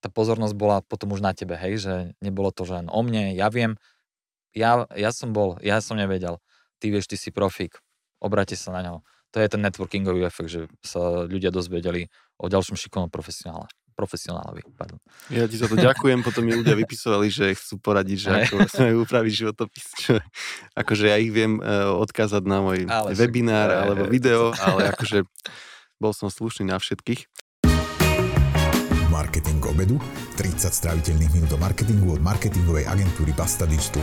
tá pozornosť bola potom už na tebe, hej, že nebolo to, že len o mne, ja viem, ja, ja som bol, ja som nevedel, ty vieš, ty si profík, obráte sa na ňo. To je ten networkingový efekt, že sa ľudia dozvedeli o ďalšom šikovnom profesionále profesionálovi. Pardon. Ja ti za to ďakujem, potom mi ľudia vypisovali, že chcú poradiť, že ako majú upraviť životopis. Čo, akože ja ich viem uh, odkázať na môj ale webinár však, alebo video, ale akože bol som slušný na všetkých. Marketing obedu, 30 stráviteľných minút o marketingu od marketingovej agentúry Basta Digital.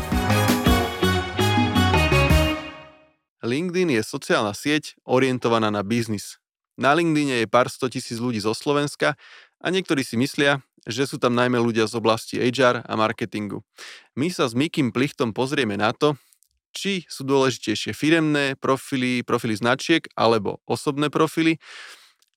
LinkedIn je sociálna sieť orientovaná na biznis. Na LinkedIn je pár sto tisíc ľudí zo Slovenska a niektorí si myslia, že sú tam najmä ľudia z oblasti HR a marketingu. My sa s Mikým Plichtom pozrieme na to, či sú dôležitejšie firemné profily, profily značiek alebo osobné profily,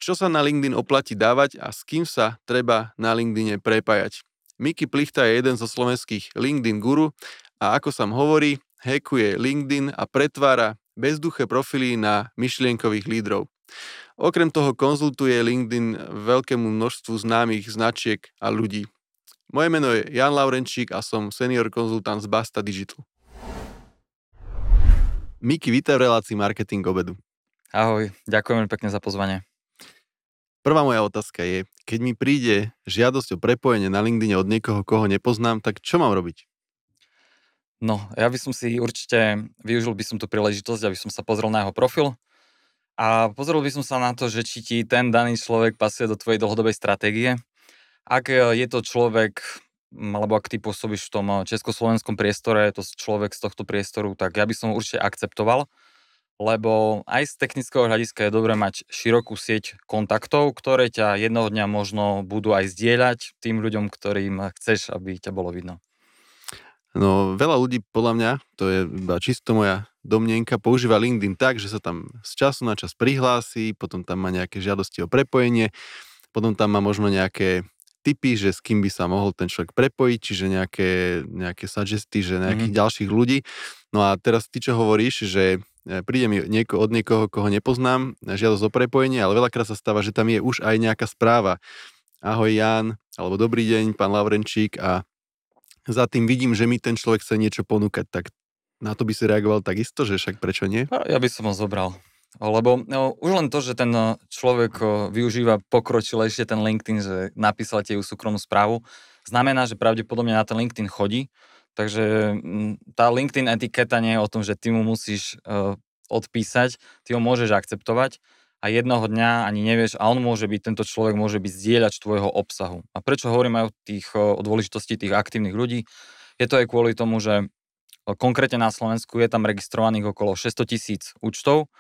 čo sa na LinkedIn oplatí dávať a s kým sa treba na LinkedIne prepájať. Miky Plichta je jeden zo slovenských LinkedIn guru a ako sa hovorí, hackuje LinkedIn a pretvára bezduché profily na myšlienkových lídrov. Okrem toho konzultuje LinkedIn veľkému množstvu známych značiek a ľudí. Moje meno je Jan Laurenčík a som senior konzultant z Basta Digital. Miki, vítaj v relácii Marketing obedu. Ahoj, ďakujem pekne za pozvanie. Prvá moja otázka je, keď mi príde žiadosť o prepojenie na LinkedIn od niekoho, koho nepoznám, tak čo mám robiť? No, ja by som si určite, využil by som tú príležitosť, aby som sa pozrel na jeho profil, a pozrel by som sa na to, že či ti ten daný človek pasuje do tvojej dlhodobej stratégie. Ak e, je to človek, alebo ak ty pôsobíš v tom e, československom priestore, je to človek z tohto priestoru, tak ja by som určite akceptoval, lebo aj z technického hľadiska je dobré mať širokú sieť kontaktov, ktoré ťa jednoho dňa možno budú aj zdieľať tým ľuďom, ktorým chceš, aby ťa bolo vidno. No, veľa ľudí, podľa mňa, to je iba čisto moja domnienka, používa LinkedIn tak, že sa tam z času na čas prihlási, potom tam má nejaké žiadosti o prepojenie, potom tam má možno nejaké typy, že s kým by sa mohol ten človek prepojiť, čiže nejaké, nejaké suggesty, že nejakých mm-hmm. ďalších ľudí. No a teraz ty, čo hovoríš, že príde mi nieko, od niekoho, koho nepoznám, žiadosť o prepojenie, ale veľakrát sa stáva, že tam je už aj nejaká správa. Ahoj Jan, alebo dobrý deň, pán Lavrenčík a za tým vidím, že mi ten človek chce niečo ponúkať, tak na to by si reagoval takisto, že však prečo nie? Ja by som ho zobral. Lebo no, už len to, že ten no, človek využíva pokročilejšie ten LinkedIn, že napísal tie súkromnú správu, znamená, že pravdepodobne na ten LinkedIn chodí. Takže mm, tá LinkedIn etiketa nie je o tom, že ty mu musíš uh, odpísať, ty ho môžeš akceptovať a jednoho dňa ani nevieš, a on môže byť, tento človek môže byť zdieľač tvojho obsahu. A prečo hovorím aj o, tých, o dôležitosti tých aktívnych ľudí? Je to aj kvôli tomu, že konkrétne na Slovensku je tam registrovaných okolo 600 tisíc účtov,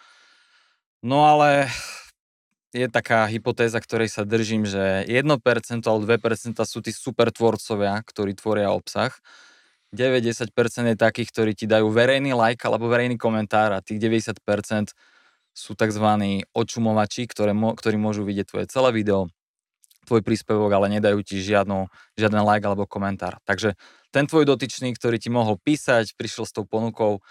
no ale je taká hypotéza, ktorej sa držím, že 1% alebo 2% sú tí super tvorcovia, ktorí tvoria obsah. 90% je takých, ktorí ti dajú verejný like alebo verejný komentár a tých 90% sú tzv. očumovači, ktoré, ktorí môžu vidieť tvoje celé video, tvoj príspevok, ale nedajú ti žiadnu, žiaden like alebo komentár. Takže ten tvoj dotyčný, ktorý ti mohol písať, prišiel s tou ponukou,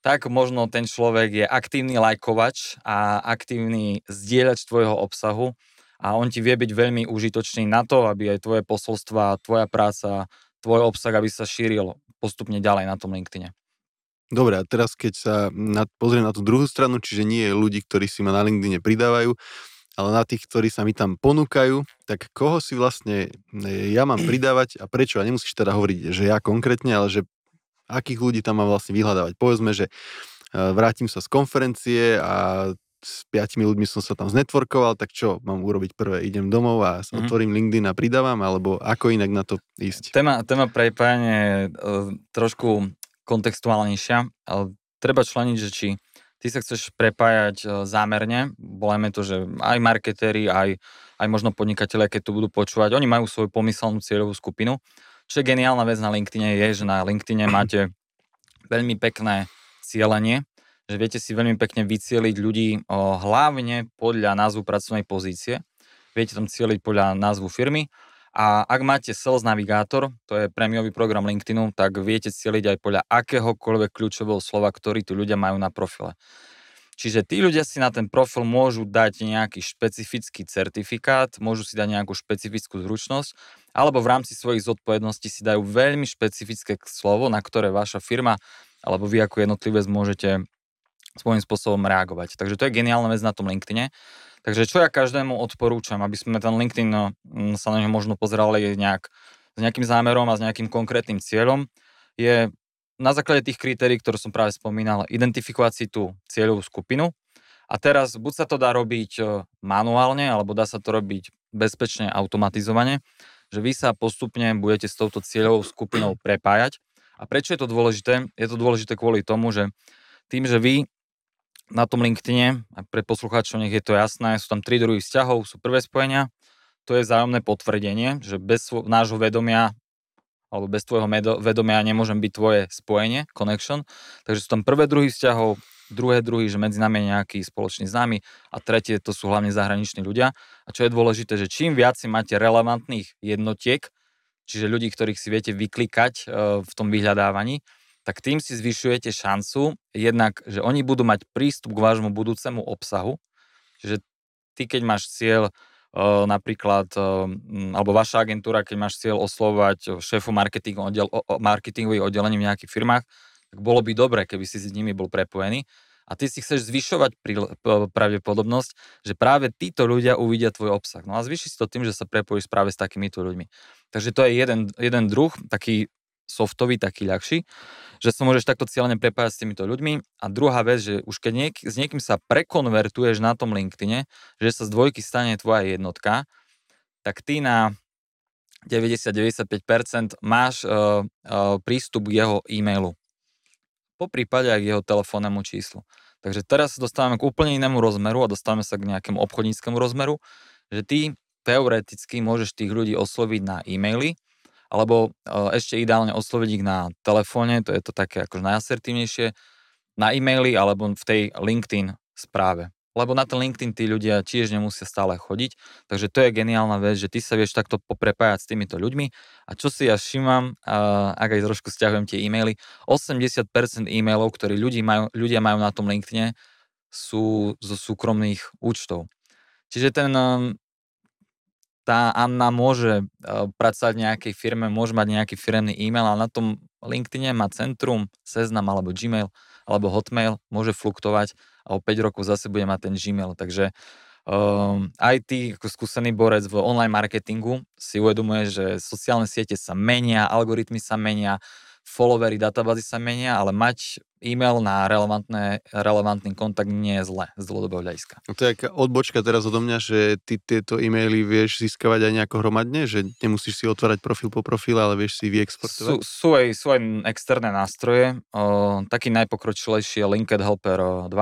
tak možno ten človek je aktívny lajkovač a aktívny zdieľač tvojho obsahu a on ti vie byť veľmi užitočný na to, aby aj tvoje posolstva, tvoja práca, tvoj obsah, aby sa šíril postupne ďalej na tom LinkedIne. Dobre, a teraz keď sa na, pozriem na tú druhú stranu, čiže nie je ľudí, ktorí si ma na LinkedIne pridávajú, ale na tých, ktorí sa mi tam ponúkajú, tak koho si vlastne e, ja mám pridávať a prečo? A nemusíš teda hovoriť, že ja konkrétne, ale že akých ľudí tam mám vlastne vyhľadávať. Povedzme, že e, vrátim sa z konferencie a s piatimi ľuďmi som sa tam znetworkoval, tak čo mám urobiť prvé? Idem domov a mm-hmm. otvorím LinkedIn a pridávam, alebo ako inak na to ísť? Téma, téma prepájania je uh, trošku kontextuálnejšia, ale treba členiť, že či ty sa chceš prepájať e, zámerne, volajme to, že aj marketéri, aj, aj možno podnikatelia, keď to budú počúvať, oni majú svoju pomyselnú cieľovú skupinu. Čo je geniálna vec na LinkedIne je, že na LinkedIne máte veľmi pekné cieľenie, že viete si veľmi pekne vycieliť ľudí o, hlavne podľa názvu pracovnej pozície. Viete tam cieliť podľa názvu firmy a ak máte Sales Navigator, to je prémiový program LinkedInu, tak viete cieliť aj podľa akéhokoľvek kľúčového slova, ktorý tu ľudia majú na profile. Čiže tí ľudia si na ten profil môžu dať nejaký špecifický certifikát, môžu si dať nejakú špecifickú zručnosť, alebo v rámci svojich zodpovedností si dajú veľmi špecifické slovo, na ktoré vaša firma alebo vy ako jednotlivec môžete svojím spôsobom reagovať. Takže to je geniálna vec na tom LinkedIne. Takže čo ja každému odporúčam, aby sme ten LinkedIn no, sa na neho možno pozerali nejak, s nejakým zámerom a s nejakým konkrétnym cieľom, je na základe tých kritérií, ktoré som práve spomínal, identifikovať si tú cieľovú skupinu a teraz buď sa to dá robiť e, manuálne, alebo dá sa to robiť bezpečne, automatizovane, že vy sa postupne budete s touto cieľovou skupinou prepájať. A prečo je to dôležité? Je to dôležité kvôli tomu, že tým, že vy na tom LinkedIne, a pre poslucháčov nech je to jasné, sú tam tri druhy vzťahov, sú prvé spojenia, to je zájomné potvrdenie, že bez nášho vedomia alebo bez tvojho vedomia nemôžem byť tvoje spojenie, connection. Takže sú tam prvé druhy vzťahov, druhé druhy, že medzi nami je nejaký spoločný známy a tretie to sú hlavne zahraniční ľudia. A čo je dôležité, že čím viac si máte relevantných jednotiek, čiže ľudí, ktorých si viete vyklikať e, v tom vyhľadávaní, tak tým si zvyšujete šancu jednak, že oni budú mať prístup k vášmu budúcemu obsahu, že ty keď máš cieľ napríklad, alebo vaša agentúra, keď máš cieľ oslovať šéfu marketingu, oddel, marketingových oddelení v nejakých firmách, tak bolo by dobre, keby si s nimi bol prepojený. A ty si chceš zvyšovať pravdepodobnosť, že práve títo ľudia uvidia tvoj obsah. No a zvyši si to tým, že sa prepojíš práve s takýmito ľuďmi. Takže to je jeden, jeden druh, taký softový, taký ľahší, že sa môžeš takto cieľne prepájať s týmito ľuďmi. A druhá vec, že už keď niek- s niekým sa prekonvertuješ na tom LinkedIne, že sa z dvojky stane tvoja jednotka, tak ty na 90-95% máš uh, uh, prístup k jeho e-mailu. Po prípade aj k jeho telefónnemu číslu. Takže teraz sa dostávame k úplne inému rozmeru a dostávame sa k nejakému obchodníckému rozmeru, že ty teoreticky môžeš tých ľudí osloviť na e-maily, alebo ešte ideálne osloviť ich na telefóne, to je to také akože najasertívnejšie, na e-maily alebo v tej LinkedIn správe. Lebo na ten LinkedIn tí ľudia tiež nemusia stále chodiť, takže to je geniálna vec, že ty sa vieš takto poprepájať s týmito ľuďmi. A čo si ja všímam, ak aj trošku stiahujem tie e-maily, 80% e-mailov, ktorí ľudí majú, ľudia majú na tom LinkedIne, sú zo súkromných účtov. Čiže ten tá Anna môže uh, pracovať v nejakej firme, môže mať nejaký firemný e-mail, ale na tom LinkedIne má centrum, Seznam alebo Gmail alebo Hotmail, môže fluktovať a o 5 rokov zase bude mať ten Gmail. Takže um, aj ty ako skúsený borec v online marketingu si uvedomuje, že sociálne siete sa menia, algoritmy sa menia, followery databázy sa menia, ale mať e-mail na relevantné, relevantný kontakt nie je zle z dlhodobého hľadiska. No to je odbočka teraz odo mňa, že ty tieto e-maily vieš získavať aj nejako hromadne, že nemusíš si otvárať profil po profile, ale vieš si vyexportovať? Sú, sú, aj, sú aj externé nástroje. O, taký najpokročilejší je Linked Helper 2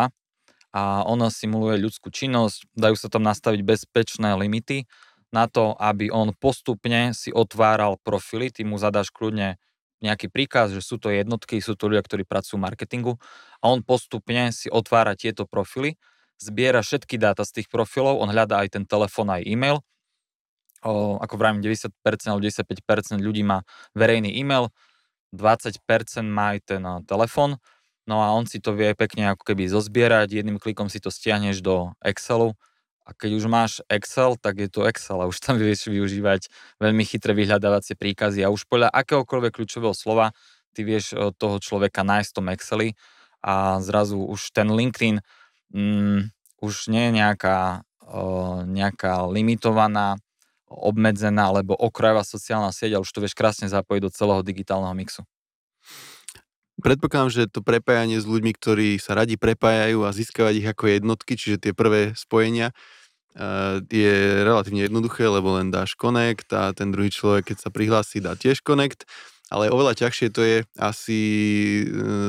a ono simuluje ľudskú činnosť, dajú sa tam nastaviť bezpečné limity na to, aby on postupne si otváral profily, ty mu zadáš kľudne nejaký príkaz, že sú to jednotky, sú to ľudia, ktorí pracujú v marketingu a on postupne si otvára tieto profily, zbiera všetky dáta z tých profilov, on hľadá aj ten telefón, aj e-mail. O, ako vravím, 90% alebo 95% ľudí má verejný e-mail, 20% má aj ten telefón, no a on si to vie pekne ako keby zozbierať, jedným klikom si to stiahneš do Excelu a keď už máš Excel, tak je to Excel a už tam vieš využívať veľmi chytré vyhľadávacie príkazy a už podľa akéhokoľvek kľúčového slova ty vieš eh, toho človeka nájsť v tom Exceli a zrazu už ten LinkedIn mm, už nie je nejaká, uh, nejaká limitovaná, obmedzená alebo okrajová sociálna sieť, ale už to vieš krásne zapojiť do celého digitálneho mixu. Predpokladám, že to prepájanie s ľuďmi, ktorí sa radi prepájajú a získavať ich ako jednotky, čiže tie prvé spojenia, je relatívne jednoduché, lebo len dáš connect a ten druhý človek, keď sa prihlási, dá tiež connect. Ale oveľa ťažšie to je asi e,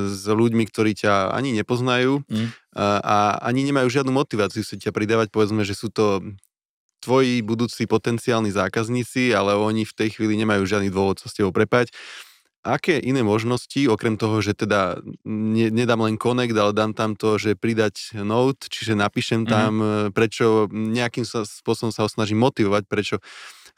s ľuďmi, ktorí ťa ani nepoznajú mm. a, a ani nemajú žiadnu motiváciu sa ťa pridávať. Povedzme, že sú to tvoji budúci potenciálni zákazníci, ale oni v tej chvíli nemajú žiadny dôvod sa s tebou prepať aké iné možnosti, okrem toho, že teda ne, nedám len connect, ale dám tam to, že pridať note, čiže napíšem mhm. tam, mm-hmm. prečo nejakým sa, spôsobom sa ho snažím motivovať, prečo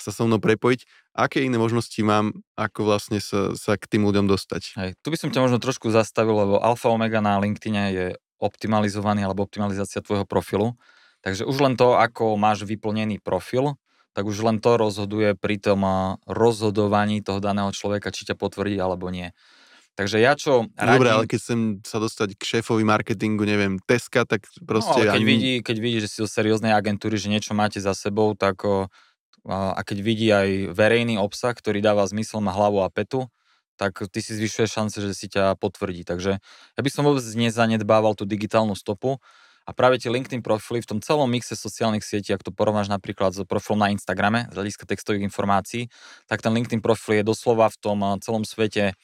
sa so mnou prepojiť. Aké iné možnosti mám, ako vlastne sa, sa k tým ľuďom dostať? Hej, tu by som ťa možno trošku zastavil, lebo alfa omega na LinkedIne je optimalizovaný alebo optimalizácia tvojho profilu. Takže už len to, ako máš vyplnený profil, tak už len to rozhoduje pri tom rozhodovaní toho daného človeka, či ťa potvrdí alebo nie. Takže ja čo radím... Dobre, ale keď chcem sa dostať k šéfovi marketingu, neviem, Teska, tak proste... No, keď, ani... vidí, keď vidí, že si zo serióznej agentúry, že niečo máte za sebou, tak a keď vidí aj verejný obsah, ktorý dáva zmysel, má hlavu a petu, tak ty si zvyšuje šance, že si ťa potvrdí. Takže ja by som vôbec nezanedbával tú digitálnu stopu a práve tie LinkedIn profily v tom celom mixe sociálnych sietí, ak to porovnáš napríklad s profilom na Instagrame, z hľadiska textových informácií, tak ten LinkedIn profil je doslova v tom celom svete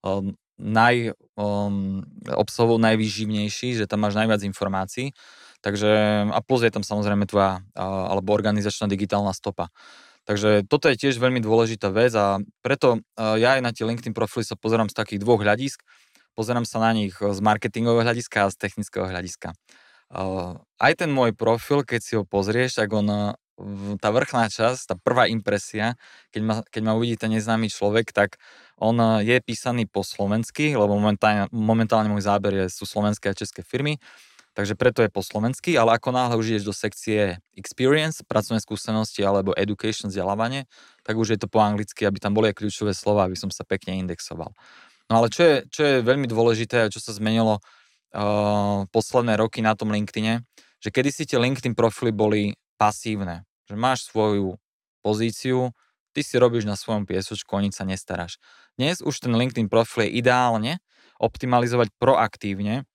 um, naj, um, obsahovo najvýživnejší, že tam máš najviac informácií. Takže, a plus je tam samozrejme tvoja alebo organizačná digitálna stopa. Takže toto je tiež veľmi dôležitá vec a preto ja aj na tie LinkedIn profily sa pozerám z takých dvoch hľadisk. Pozerám sa na nich z marketingového hľadiska a z technického hľadiska. Aj ten môj profil, keď si ho pozrieš, tak on, tá vrchná časť, tá prvá impresia, keď ma, keď ma uvidí ten neznámy človek, tak on je písaný po slovensky, lebo momentálne, momentálne môj záber je, sú slovenské a české firmy takže preto je po slovensky, ale ako náhle už ideš do sekcie experience, pracovné skúsenosti alebo education, vzdelávanie, tak už je to po anglicky, aby tam boli aj kľúčové slova, aby som sa pekne indexoval. No ale čo je, čo je veľmi dôležité a čo sa zmenilo uh, posledné roky na tom LinkedIne, že kedy si tie LinkedIn profily boli pasívne, že máš svoju pozíciu, ty si robíš na svojom piesočku, o nič sa nestaráš. Dnes už ten LinkedIn profil je ideálne optimalizovať proaktívne,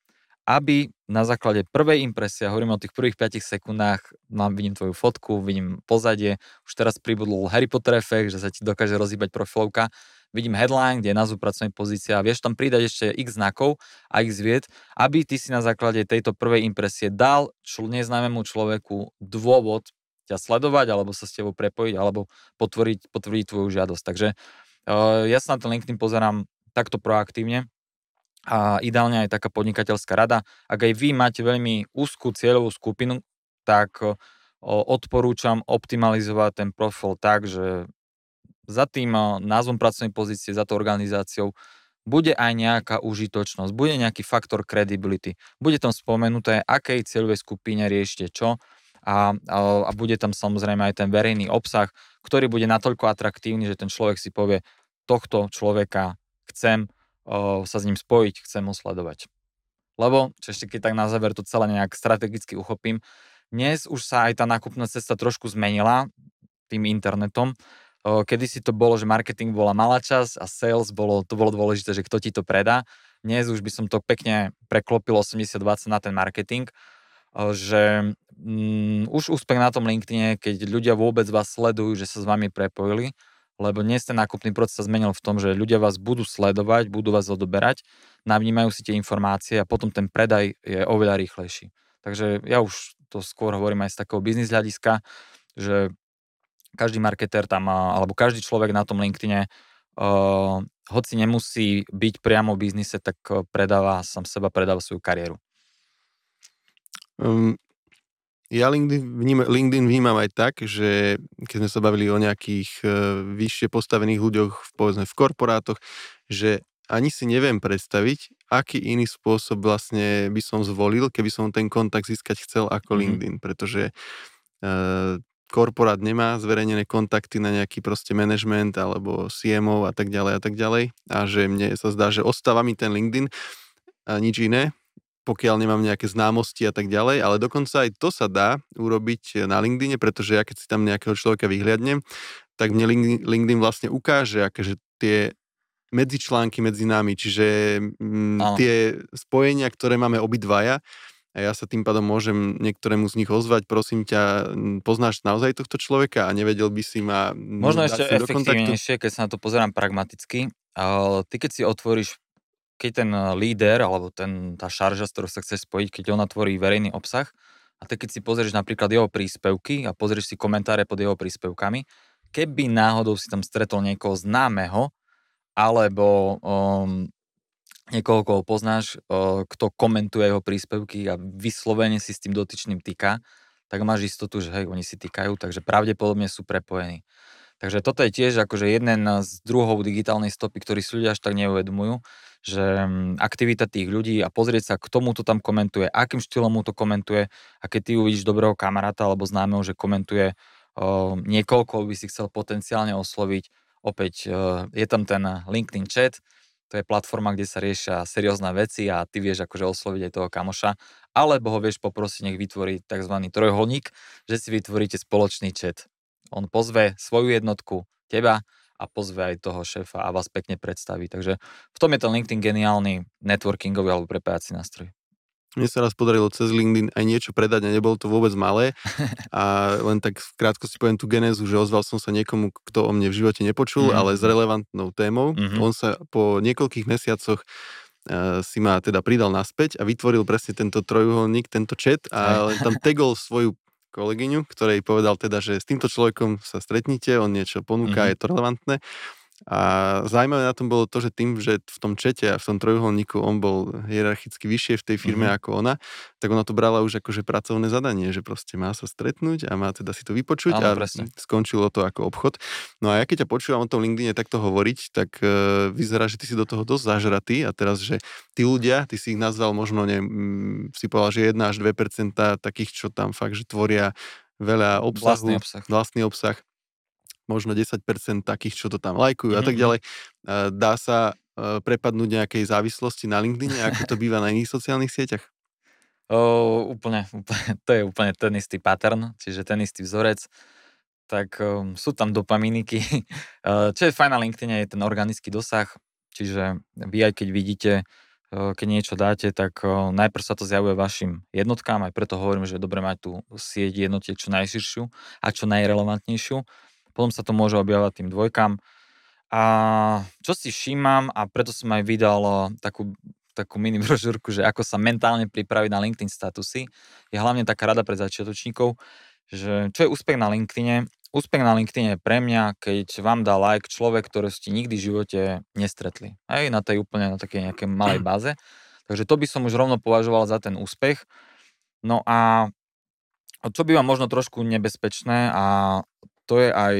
aby na základe prvej impresie, hovorím o tých prvých 5 sekundách, mám, vidím tvoju fotku, vidím pozadie, už teraz pribudol Harry Potter efekt, že sa ti dokáže rozhýbať profilovka, vidím headline, kde je názov pracovnej pozície a vieš tam pridať ešte x znakov a x vied, aby ty si na základe tejto prvej impresie dal čl- neznámemu človeku dôvod ťa sledovať, alebo sa s tebou prepojiť, alebo potvrdiť, potvrdiť tvoju žiadosť. Takže uh, ja sa na ten LinkedIn pozerám takto proaktívne, a ideálne aj taká podnikateľská rada. Ak aj vy máte veľmi úzkú cieľovú skupinu, tak odporúčam optimalizovať ten profil tak, že za tým názvom pracovnej pozície, za tou organizáciou bude aj nejaká užitočnosť, bude nejaký faktor credibility, bude tam spomenuté, akej cieľovej skupine riešite čo a, a, a bude tam samozrejme aj ten verejný obsah, ktorý bude natoľko atraktívny, že ten človek si povie, tohto človeka chcem o, sa s ním spojiť, chcem ho sledovať. Lebo, čo ešte keď tak na záver to celé nejak strategicky uchopím, dnes už sa aj tá nákupná cesta trošku zmenila tým internetom. Kedy si to bolo, že marketing bola malá časť a sales bolo, to bolo dôležité, že kto ti to predá. Dnes už by som to pekne preklopil 80-20 na ten marketing, že mm, už úspech na tom LinkedIne, keď ľudia vôbec vás sledujú, že sa s vami prepojili, lebo dnes ten nákupný proces sa zmenil v tom, že ľudia vás budú sledovať, budú vás odoberať, navnímajú si tie informácie a potom ten predaj je oveľa rýchlejší. Takže ja už to skôr hovorím aj z takého biznis hľadiska, že každý marketer tam, alebo každý človek na tom LinkedIne, uh, hoci nemusí byť priamo v biznise, tak predáva sám seba, predáva svoju kariéru. Um, ja LinkedIn, vnímam, LinkedIn vnímam aj tak, že keď sme sa bavili o nejakých uh, vyššie postavených ľuďoch v, povedzme, v korporátoch, že ani si neviem predstaviť, aký iný spôsob vlastne by som zvolil, keby som ten kontakt získať chcel ako mm-hmm. LinkedIn, pretože uh, korporát nemá zverejnené kontakty na nejaký proste management alebo CMO a tak ďalej a tak ďalej. A že mne sa zdá, že ostáva mi ten LinkedIn a nič iné pokiaľ nemám nejaké známosti a tak ďalej, ale dokonca aj to sa dá urobiť na LinkedIne, pretože ja keď si tam nejakého človeka vyhliadnem, tak mne LinkedIn vlastne ukáže, akože tie medzičlánky medzi nami, čiže m, mm, tie spojenia, ktoré máme obidvaja, a ja sa tým pádom môžem niektorému z nich ozvať, prosím ťa, poznáš naozaj tohto človeka a nevedel by si ma Možno ešte efektívnejšie, keď sa na to pozerám pragmaticky, ty keď si otvoríš keď ten eh, líder alebo ten, tá šarža, s ktorou sa chce spojiť, keď on tvorí verejný obsah, a ty keď si pozrieš napríklad jeho príspevky a pozrieš si komentáre pod jeho príspevkami, keby náhodou si tam stretol niekoho známeho, alebo um, niekoho, koho poznáš, kto komentuje jeho príspevky a vyslovene si s tým dotyčným týka, tak máš istotu, že hej, oni si týkajú, takže pravdepodobne sú prepojení. Takže toto je tiež akože jeden z druhov digitálnej stopy, ktorý si ľudia až tak neuvedomujú, že mm, aktivita tých ľudí a pozrieť sa, k tomu to tam komentuje, akým štýlom mu to komentuje a keď ty uvidíš dobrého kamaráta alebo známeho, že komentuje o, niekoľko, by si chcel potenciálne osloviť, opäť o, je tam ten LinkedIn chat, to je platforma, kde sa riešia seriózne veci a ty vieš akože osloviť aj toho kamoša, alebo ho vieš poprosiť, nech vytvorí tzv. trojholník, že si vytvoríte spoločný chat. On pozve svoju jednotku, teba a pozve aj toho šéfa a vás pekne predstaví. Takže v tom je ten LinkedIn geniálny networkingový alebo prepájací nástroj. Mne sa raz podarilo cez LinkedIn aj niečo predať a nebolo to vôbec malé. A len tak v krátkosti poviem tú genézu, že ozval som sa niekomu, kto o mne v živote nepočul, mm. ale s relevantnou témou. Mm-hmm. On sa po niekoľkých mesiacoch uh, si ma teda pridal naspäť a vytvoril presne tento trojuholník, tento chat a len tam tegol svoju kolegyňu, ktorej povedal teda, že s týmto človekom sa stretnite, on niečo ponúka, mm-hmm. je to relevantné. A zaujímavé na tom bolo to, že tým, že v tom čete a v tom trojuholníku on bol hierarchicky vyššie v tej firme mm-hmm. ako ona, tak ona to brala už ako že pracovné zadanie, že proste má sa stretnúť a má teda si to vypočuť Áno, a presne. skončilo to ako obchod. No a ja keď ťa počúvam o tom LinkedIne takto hovoriť, tak uh, vyzerá, že ty si do toho dosť zažratý a teraz, že tí ľudia, ty si ich nazval možno, neviem, mm, si povedal, že 1 až 2% takých, čo tam fakt, že tvoria veľa obsahu, vlastný obsah. Vlastný obsah možno 10% takých, čo to tam lajkujú mm-hmm. a tak mhm. ďalej. Dá sa e, prepadnúť nejakej závislosti na LinkedIn, ako to býva na iných sociálnych sieťach? O, úplne, úplne, to je úplne ten istý pattern, čiže ten istý vzorec. Tak um, sú tam dopaminiky. čo je fajn na LinkedIn je ten organický dosah, čiže vy aj keď vidíte, keď niečo dáte, tak najprv sa to zjavuje vašim jednotkám, aj preto hovorím, že je dobre mať tú sieť jednotiek čo najširšiu a čo najrelevantnejšiu potom sa to môže objavovať tým dvojkám. A čo si všímam, a preto som aj vydal takú, takú mini brožúrku, že ako sa mentálne pripraviť na LinkedIn statusy, je hlavne taká rada pre začiatočníkov, že čo je úspech na LinkedIne? Úspech na LinkedIne je pre mňa, keď vám dá like človek, ktorý ste nikdy v živote nestretli. Aj na tej úplne na takej nejakej malej báze. Takže to by som už rovno považoval za ten úspech. No a čo by vám možno trošku nebezpečné a to je aj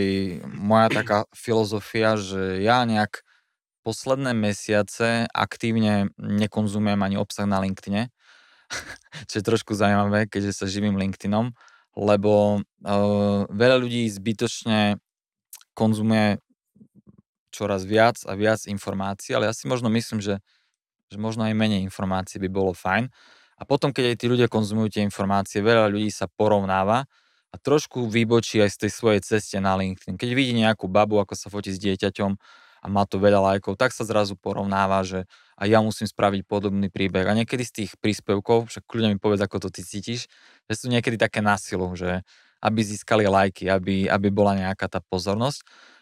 moja taká filozofia, že ja nejak posledné mesiace aktívne nekonzumujem ani obsah na LinkedIne, čo je trošku zaujímavé, keďže sa živím LinkedInom, lebo uh, veľa ľudí zbytočne konzumuje čoraz viac a viac informácií, ale ja si možno myslím, že, že možno aj menej informácií by bolo fajn. A potom, keď aj tí ľudia konzumujú tie informácie, veľa ľudí sa porovnáva a trošku vybočí aj z tej svojej ceste na LinkedIn. Keď vidí nejakú babu, ako sa fotí s dieťaťom a má to veľa lajkov, tak sa zrazu porovnáva, že a ja musím spraviť podobný príbeh. A niekedy z tých príspevkov, však kľudne mi povedz, ako to ty cítiš, že sú niekedy také násilu, že aby získali lajky, aby, aby bola nejaká tá pozornosť.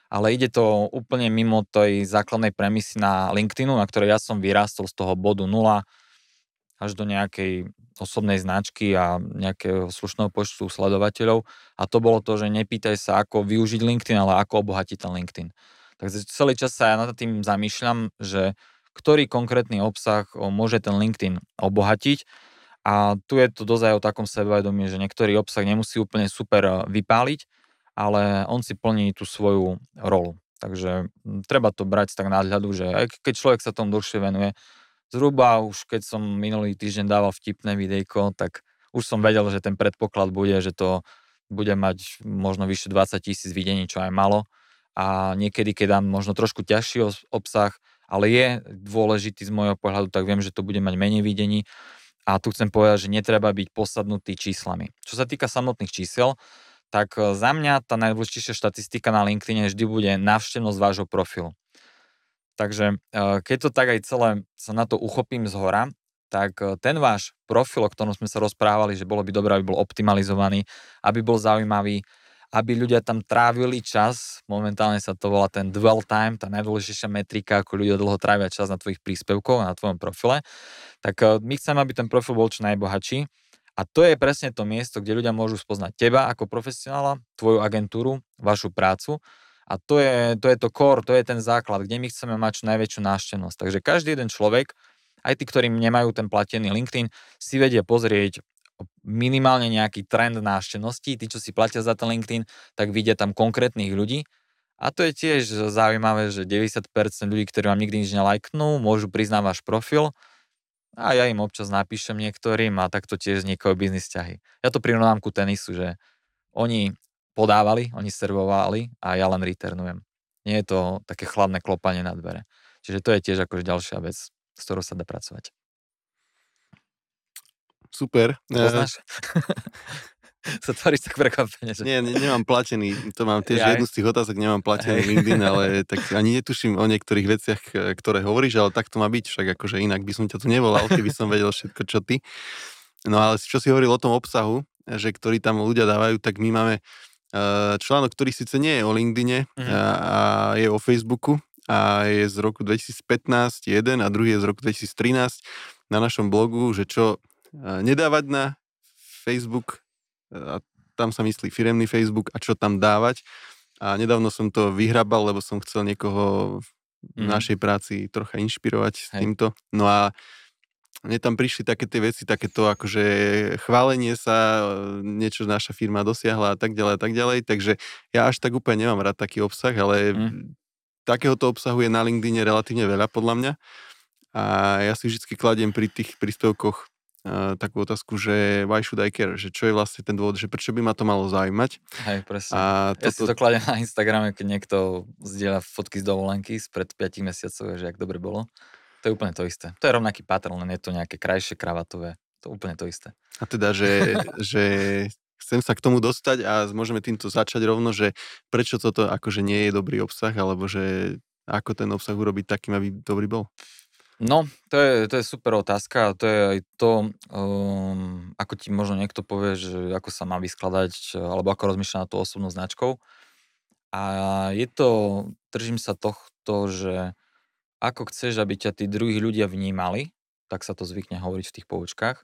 Ale ide to úplne mimo tej základnej premisy na LinkedInu, na ktorej ja som vyrástol z toho bodu 0 až do nejakej osobnej značky a nejakého slušného počtu sledovateľov. A to bolo to, že nepýtaj sa, ako využiť LinkedIn, ale ako obohatiť ten LinkedIn. Takže celý čas sa ja nad tým zamýšľam, že ktorý konkrétny obsah môže ten LinkedIn obohatiť. A tu je to dozaj o takom sebavedomí, že niektorý obsah nemusí úplne super vypáliť, ale on si plní tú svoju rolu. Takže treba to brať tak nadhľadu, že aj keď človek sa tomu dlhšie venuje, zhruba už keď som minulý týždeň dával vtipné videjko, tak už som vedel, že ten predpoklad bude, že to bude mať možno vyše 20 tisíc videní, čo aj malo. A niekedy, keď dám možno trošku ťažší obsah, ale je dôležitý z môjho pohľadu, tak viem, že to bude mať menej videní. A tu chcem povedať, že netreba byť posadnutý číslami. Čo sa týka samotných čísel, tak e, za mňa tá najdôležitejšia štatistika na LinkedIn vždy bude návštevnosť vášho profilu. Takže eh, keď to tak aj celé sa na to uchopím z hora, tak eh, ten váš profil, o ktorom sme sa rozprávali, že bolo by dobré, aby bol optimalizovaný, aby bol zaujímavý, aby ľudia tam trávili čas, momentálne sa to volá ten dwell time, tá najdôležitejšia metrika, ako ľudia dlho trávia čas na tvojich príspevkoch, na tvojom profile, tak eh, my chceme, aby ten profil bol čo najbohatší. A to je presne to miesto, kde ľudia môžu spoznať teba ako profesionála, tvoju agentúru, vašu prácu a to je, to je to core, to je ten základ, kde my chceme mať čo najväčšiu návštevnosť. Takže každý jeden človek, aj tí, ktorí nemajú ten platený LinkedIn, si vedia pozrieť minimálne nejaký trend návštevnosti. Tí, čo si platia za ten LinkedIn, tak vidia tam konkrétnych ľudí A to je tiež zaujímavé, že 90% ľudí, ktorí vám nikdy nič nelajknú, môžu priznať váš profil a ja im občas napíšem niektorým a takto tiež niekoho biznis ťahy. Ja to prirovnám ku tenisu, že oni podávali, oni servovali a ja len returnujem. Nie je to také chladné klopanie na dvere. Čiže to je tiež akože ďalšia vec, s ktorou sa dá pracovať. Super. Poznáš? sa tváriš tak prekvapene. Že... Nie, ne, nemám platený, to mám tiež Jaj. jednu z tých otázok, nemám platený LinkedIn, ale tak ani netuším o niektorých veciach, ktoré hovoríš, ale tak to má byť, však akože inak by som ťa tu nevolal, keby som vedel všetko, čo ty. No ale čo si hovoril o tom obsahu, že ktorý tam ľudia dávajú, tak my máme eh, článok, ktorý síce nie je o LinkedIne mm. a, a je o Facebooku a je z roku 2015 jeden a druhý je z roku 2013 na našom blogu, že čo eh, nedávať na Facebook a tam sa myslí firemný Facebook a čo tam dávať. A nedávno som to vyhrabal, lebo som chcel niekoho v mm. našej práci trocha inšpirovať s Hej. týmto. No a mne tam prišli také tie veci, takéto akože chválenie sa, niečo naša firma dosiahla a tak ďalej a tak ďalej, takže ja až tak úplne nemám rád taký obsah, ale mm. takéhoto obsahu je na LinkedIne relatívne veľa podľa mňa a ja si vždy kladiem pri tých príspevkoch takú otázku, že why should I care, že čo je vlastne ten dôvod, že prečo by ma to malo zaujímať. Hej, presne. A toto... Ja si to kladem na Instagrame, keď niekto zdieľa fotky z dovolenky spred 5 mesiacov, že ak dobre bolo. To je úplne to isté. To je rovnaký pattern, len je to nejaké krajšie, kravatové. To je úplne to isté. A teda, že, že chcem sa k tomu dostať a môžeme týmto začať rovno, že prečo toto akože nie je dobrý obsah, alebo že ako ten obsah urobiť takým, aby dobrý bol? No, to je, to je super otázka to je aj to, um, ako ti možno niekto povie, že ako sa má vyskladať, alebo ako rozmýšľa na tú osobnou značkou. A je to, držím sa tohto, že ako chceš, aby ťa tí druhí ľudia vnímali, tak sa to zvykne hovoriť v tých poučkách.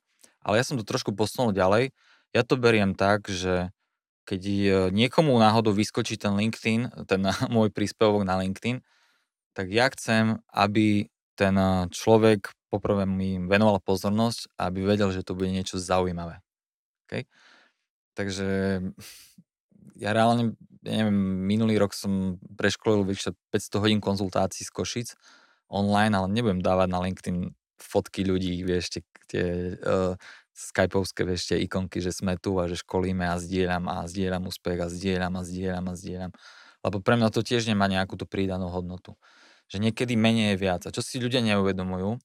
Ale ja som to trošku posunul ďalej. Ja to beriem tak, že keď niekomu náhodou vyskočí ten LinkedIn, ten môj príspevok na LinkedIn, tak ja chcem, aby ten eh, človek poprvé mi venoval pozornosť, aby vedel, že to bude niečo zaujímavé. Okay? Takže ja reálne, ja neviem, minulý rok som preškolil vyše 500 hodín konzultácií z Košic online, ale nebudem dávať na LinkedIn fotky ľudí, vieš, tie, tie uh, skypovské, vieš, tie ikonky, že sme tu a že školíme a zdieľam a zdieľam úspech a zdieľam a zdieľam a zdieľam. Lebo pre mňa to tiež nemá nejakú tú prídanú hodnotu že niekedy menej je viac. A čo si ľudia neuvedomujú,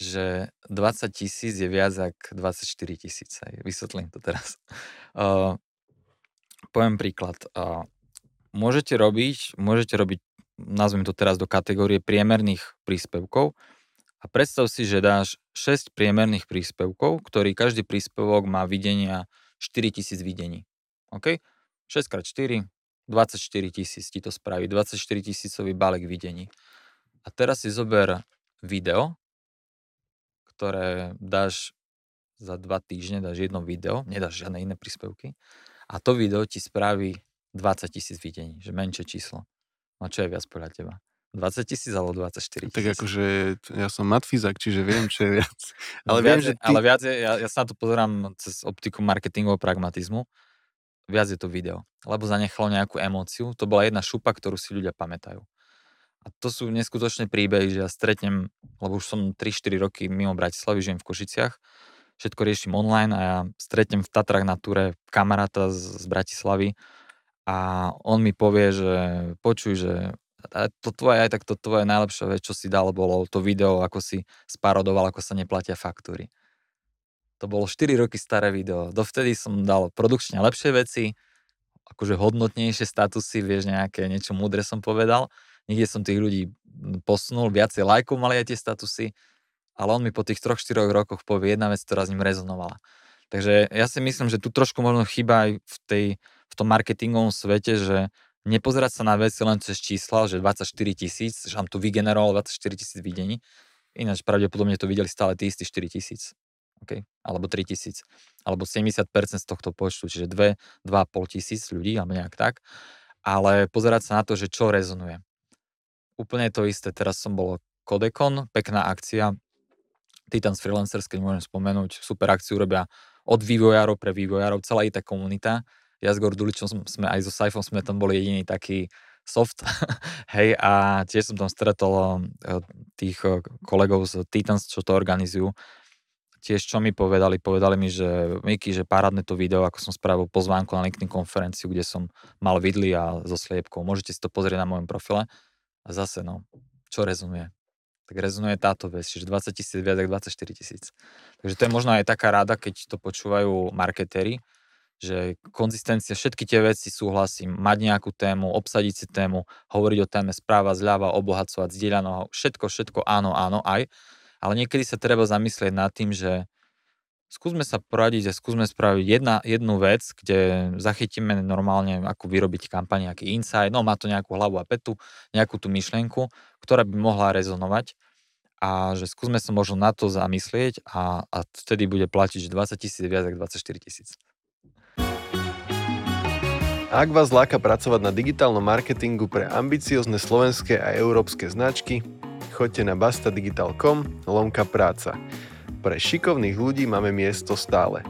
že 20 tisíc je viac ako 24 tisíc. Vysvetlím to teraz. Uh, poviem príklad. Uh, môžete robiť, môžete robiť, nazvem to teraz do kategórie priemerných príspevkov a predstav si, že dáš 6 priemerných príspevkov, ktorý každý príspevok má videnia 4000 videní. OK? 6x4, 24 tisíc ti to spraví, 24 tisícový balík videní. A teraz si zober video, ktoré dáš za dva týždne, dáš jedno video, nedáš žiadne iné príspevky a to video ti spraví 20 tisíc videní, že menšie číslo. No čo je viac podľa teba? 20 tisíc alebo 24 tisíc? Tak akože ja som matfizak, čiže viem, čo je viac. Ale, viac, viem, že ty... ale viac je, ja, ja sa na to pozerám cez optiku marketingového pragmatizmu, viac je to video. Lebo zanechalo nejakú emóciu, to bola jedna šupa, ktorú si ľudia pamätajú. A to sú neskutočné príbehy, že ja stretnem, lebo už som 3-4 roky mimo Bratislavy, žijem v Košiciach, všetko riešim online a ja stretnem v Tatrach na túre kamaráta z, z Bratislavy a on mi povie, že počuj, že to tvoje, aj tak to tvoje najlepšie vec, čo si dal, bolo to video, ako si sparodoval, ako sa neplatia faktúry. To bolo 4 roky staré video. Dovtedy som dal produkčne lepšie veci, akože hodnotnejšie statusy, vieš, nejaké niečo múdre som povedal niekde som tých ľudí posunul, viacej lajkov mali aj tie statusy, ale on mi po tých 3-4 rokoch povie jedna vec, ktorá s ním rezonovala. Takže ja si myslím, že tu trošku možno chyba aj v, tej, v tom marketingovom svete, že nepozerať sa na veci len cez čísla, že 24 tisíc, že vám tu vygeneroval 24 tisíc videní, ináč pravdepodobne to videli stále tí istí 4 tisíc. Okay? Alebo 3 tisíc. Alebo 70% z tohto počtu, čiže 2, 2,5 tisíc ľudí, alebo nejak tak. Ale pozerať sa na to, že čo rezonuje úplne to isté. Teraz som bol Kodekon, pekná akcia. Titans Freelancers, keď môžem spomenúť, super akciu robia od vývojárov pre vývojárov, celá IT komunita. Ja s Gorduličom sme aj so Saifom sme tam boli jediní takí soft, hej, a tiež som tam stretol eh, tých eh, kolegov z Titans, čo to organizujú. Tiež čo mi povedali, povedali mi, že Miky, že parádne to video, ako som spravil pozvánku na LinkedIn konferenciu, kde som mal vidli a so sliepkou. Môžete si to pozrieť na mojom profile. A zase, no, čo rezonuje? Tak rezonuje táto vec, čiže 20 tisíc viac ako 24 tisíc. Takže to je možno aj taká rada, keď to počúvajú marketéri, že konzistencia, všetky tie veci súhlasím, mať nejakú tému, obsadiť si tému, hovoriť o téme správa, zľava, obohacovať, zdieľaného, všetko, všetko, áno, áno, aj ale niekedy sa treba zamyslieť nad tým, že skúsme sa poradiť a skúsme spraviť jedna, jednu vec, kde zachytíme normálne, ako vyrobiť kampaň, nejaký insight, no má to nejakú hlavu a petu, nejakú tú myšlienku, ktorá by mohla rezonovať a že skúsme sa možno na to zamyslieť a, a vtedy bude platiť, že 20 tisíc viac ako 24 tisíc. Ak vás láka pracovať na digitálnom marketingu pre ambiciozne slovenské a európske značky, choďte na bastadigital.com lomka práca. Pre šikovných ľudí máme miesto stále.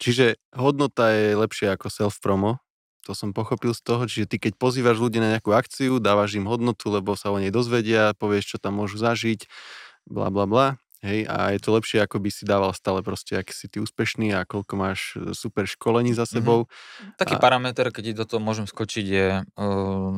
Čiže hodnota je lepšia ako self-promo, to som pochopil z toho, čiže ty keď pozývaš ľudí na nejakú akciu, dávaš im hodnotu, lebo sa o nej dozvedia, povieš, čo tam môžu zažiť, bla bla bla. Hej, a je to lepšie, ako by si dával stále proste, aký si ty úspešný a koľko máš e, super školení za mhm. sebou. Mm-hmm. Taký a... parameter, keď do toho môžem skočiť, je uh,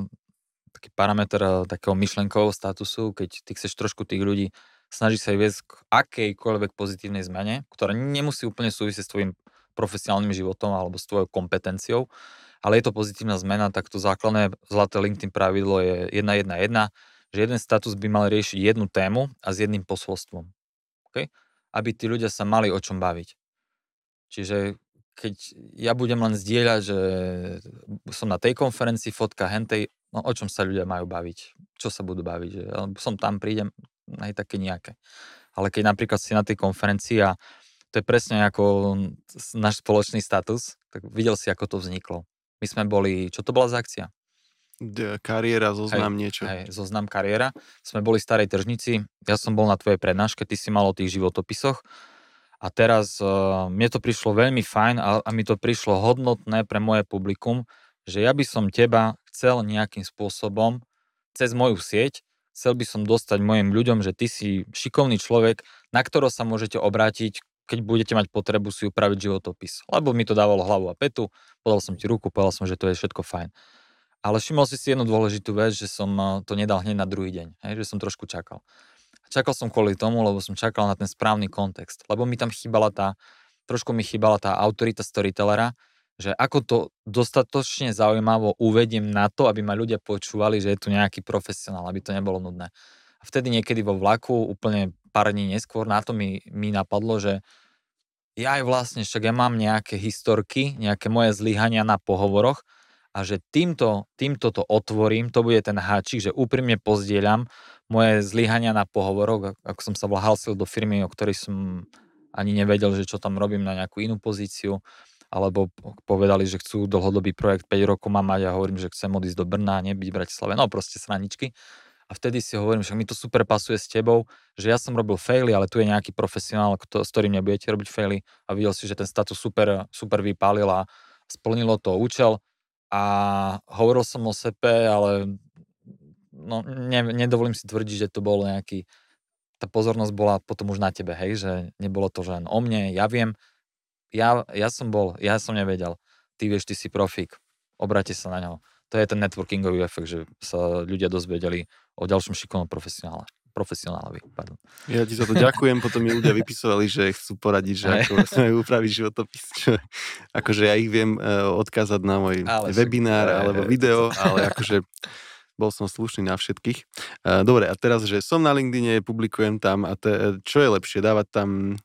taký parameter uh, takého myšlenkového statusu, keď ty chceš trošku tých ľudí snažiť sa viesť k akejkoľvek pozitívnej zmene, ktorá nemusí úplne súvisieť s tvojim profesionálnym životom alebo s tvojou kompetenciou, ale je to pozitívna zmena, tak to základné zlaté LinkedIn pravidlo je 1.1.1, že jeden status by mal riešiť jednu tému a s jedným posolstvom okay? aby tí ľudia sa mali o čom baviť. Čiže keď ja budem len zdieľať, že som na tej konferencii, fotka hentej, no o čom sa ľudia majú baviť? Čo sa budú baviť? Že som tam, prídem, aj také nejaké. Ale keď napríklad si na tej konferencii a to je presne ako náš spoločný status, tak videl si, ako to vzniklo. My sme boli, čo to bola za akcia? Kariéra, zoznam hej, niečo. Hej, zoznam kariéra. Sme boli v starej tržnici, ja som bol na tvojej prednáške, ty si mal o tých životopisoch a teraz uh, mne to prišlo veľmi fajn a, a mi to prišlo hodnotné pre moje publikum, že ja by som teba chcel nejakým spôsobom cez moju sieť, chcel by som dostať mojim ľuďom, že ty si šikovný človek, na ktorého sa môžete obrátiť, keď budete mať potrebu si upraviť životopis. Lebo mi to dávalo hlavu a petu, podal som ti ruku, povedal som, že to je všetko fajn. Ale všimol si si jednu dôležitú vec, že som eh, to nedal hneď na druhý deň, hej, že som trošku čakal. Čakal som kvôli tomu, lebo som čakal na ten správny kontext, lebo mi tam chýbala tá, trošku mi chýbala tá autorita storytellera, že ako to dostatočne zaujímavo uvediem na to, aby ma ľudia počúvali, že je tu nejaký profesionál, aby to nebolo nudné. A vtedy niekedy vo vlaku, úplne pár dní neskôr, na to mi, mi napadlo, že ja aj vlastne, však ja mám nejaké historky, nejaké moje zlyhania na pohovoroch, a že týmto, týmto to otvorím, to bude ten háčik, že úprimne pozdieľam moje zlyhania na pohovoroch, ako som sa vlahalsil do firmy, o ktorej som ani nevedel, že čo tam robím na nejakú inú pozíciu, alebo povedali, že chcú dlhodobý projekt 5 rokov mám mať a hovorím, že chcem odísť do Brna, nebyť v Bratislave, no proste sraničky. A vtedy si hovorím, že mi to super pasuje s tebou, že ja som robil faily, ale tu je nejaký profesionál, kto, s ktorým nebudete robiť faily a videl si, že ten status super, super vypálil a splnilo to účel a hovoril som o sepe, ale no, ne, nedovolím si tvrdiť, že to bol nejaký, tá pozornosť bola potom už na tebe, hej, že nebolo to len o mne, ja viem, ja, ja som bol, ja som nevedel, ty vieš, ty si profík, obráte sa na ňo. To je ten networkingový efekt, že sa ľudia dozvedeli o ďalšom šikovnom profesionále profesionálovi. Pardon. Ja ti za to ďakujem, potom mi ľudia vypisovali, že chcú poradiť, že ako sa majú upraviť životopis. Čo, akože ja ich viem uh, odkázať na môj ale webinár však, alebo video, ale akože bol som slušný na všetkých. Dobre, a teraz, že som na LinkedIne, publikujem tam a te, čo je lepšie, dávať tam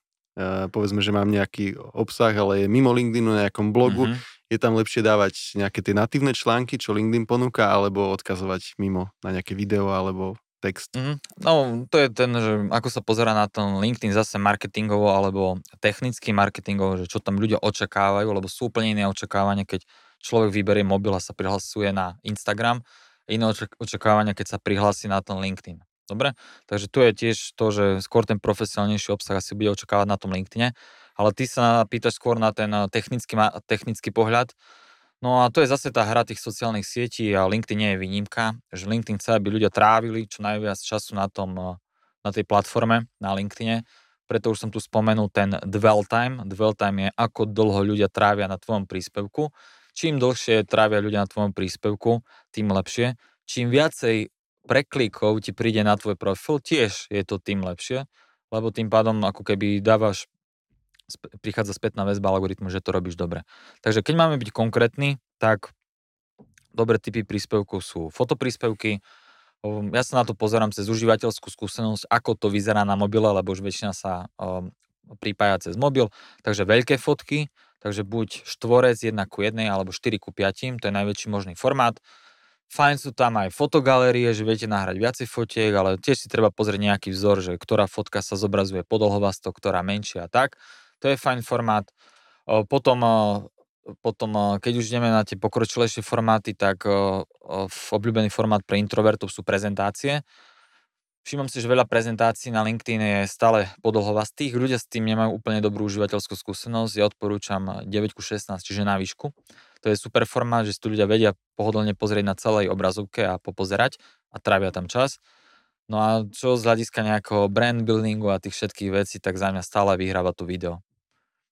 povedzme, že mám nejaký obsah, ale je mimo LinkedInu na nejakom blogu, mm-hmm. je tam lepšie dávať nejaké tie natívne články, čo LinkedIn ponúka, alebo odkazovať mimo na nejaké video alebo text. Mm-hmm. No, to je ten, že ako sa pozera na ten LinkedIn zase marketingovo alebo technicky marketingovo, že čo tam ľudia očakávajú, lebo sú úplne iné očakávania, keď človek vyberie mobil a sa prihlasuje na Instagram, iné očakávania, keď sa prihlási na ten LinkedIn. Dobre? Takže tu je tiež to, že skôr ten profesionálnejší obsah asi bude očakávať na tom LinkedIne. Ale ty sa pýtaš skôr na ten technický, technický pohľad. No a to je zase tá hra tých sociálnych sietí a LinkedIn nie je výnimka, že LinkedIn chce, aby ľudia trávili čo najviac času na tom, eh, na tej platforme, na LinkedIne. Preto už som tu spomenul ten dwell time. Dwell time je, ako dlho ľudia trávia na tvojom príspevku. Čím dlhšie trávia ľudia na tvojom príspevku, tým lepšie. Čím viacej preklikov ti príde na tvoj profil, tiež je to tým lepšie, lebo tým pádom ako keby dávaš prichádza spätná väzba algoritmu, že to robíš dobre. Takže keď máme byť konkrétni, tak dobré typy príspevkov sú fotopríspevky, Ehm, ja sa na to pozerám cez užívateľskú skúsenosť, ako to vyzerá na mobile, lebo už väčšina sa um, pripája cez mobil, takže veľké fotky, takže buď štvorec 1 ku 1 alebo 4 ku 5, to je najväčší možný formát. Fajn sú tam aj fotogalérie, že viete nahrať viacej fotiek, ale tiež si treba pozrieť nejaký vzor, že ktorá fotka sa zobrazuje podlhovasto, ktorá menšia a tak. To je fajn formát. Potom potom, keď už ideme na tie pokročilejšie formáty, tak obľúbený formát pre introvertov sú prezentácie. Všimám si, že veľa prezentácií na LinkedIn je stále podlhovastých. Ľudia s tým nemajú úplne dobrú užívateľskú skúsenosť. Ja odporúčam 9 16, čiže na výšku. To je super formát, že si tu ľudia vedia pohodlne pozrieť na celej obrazovke a popozerať a trávia tam čas. No a čo z hľadiska nejakého brand buildingu a tých všetkých vecí, tak za mňa stále vyhráva to video.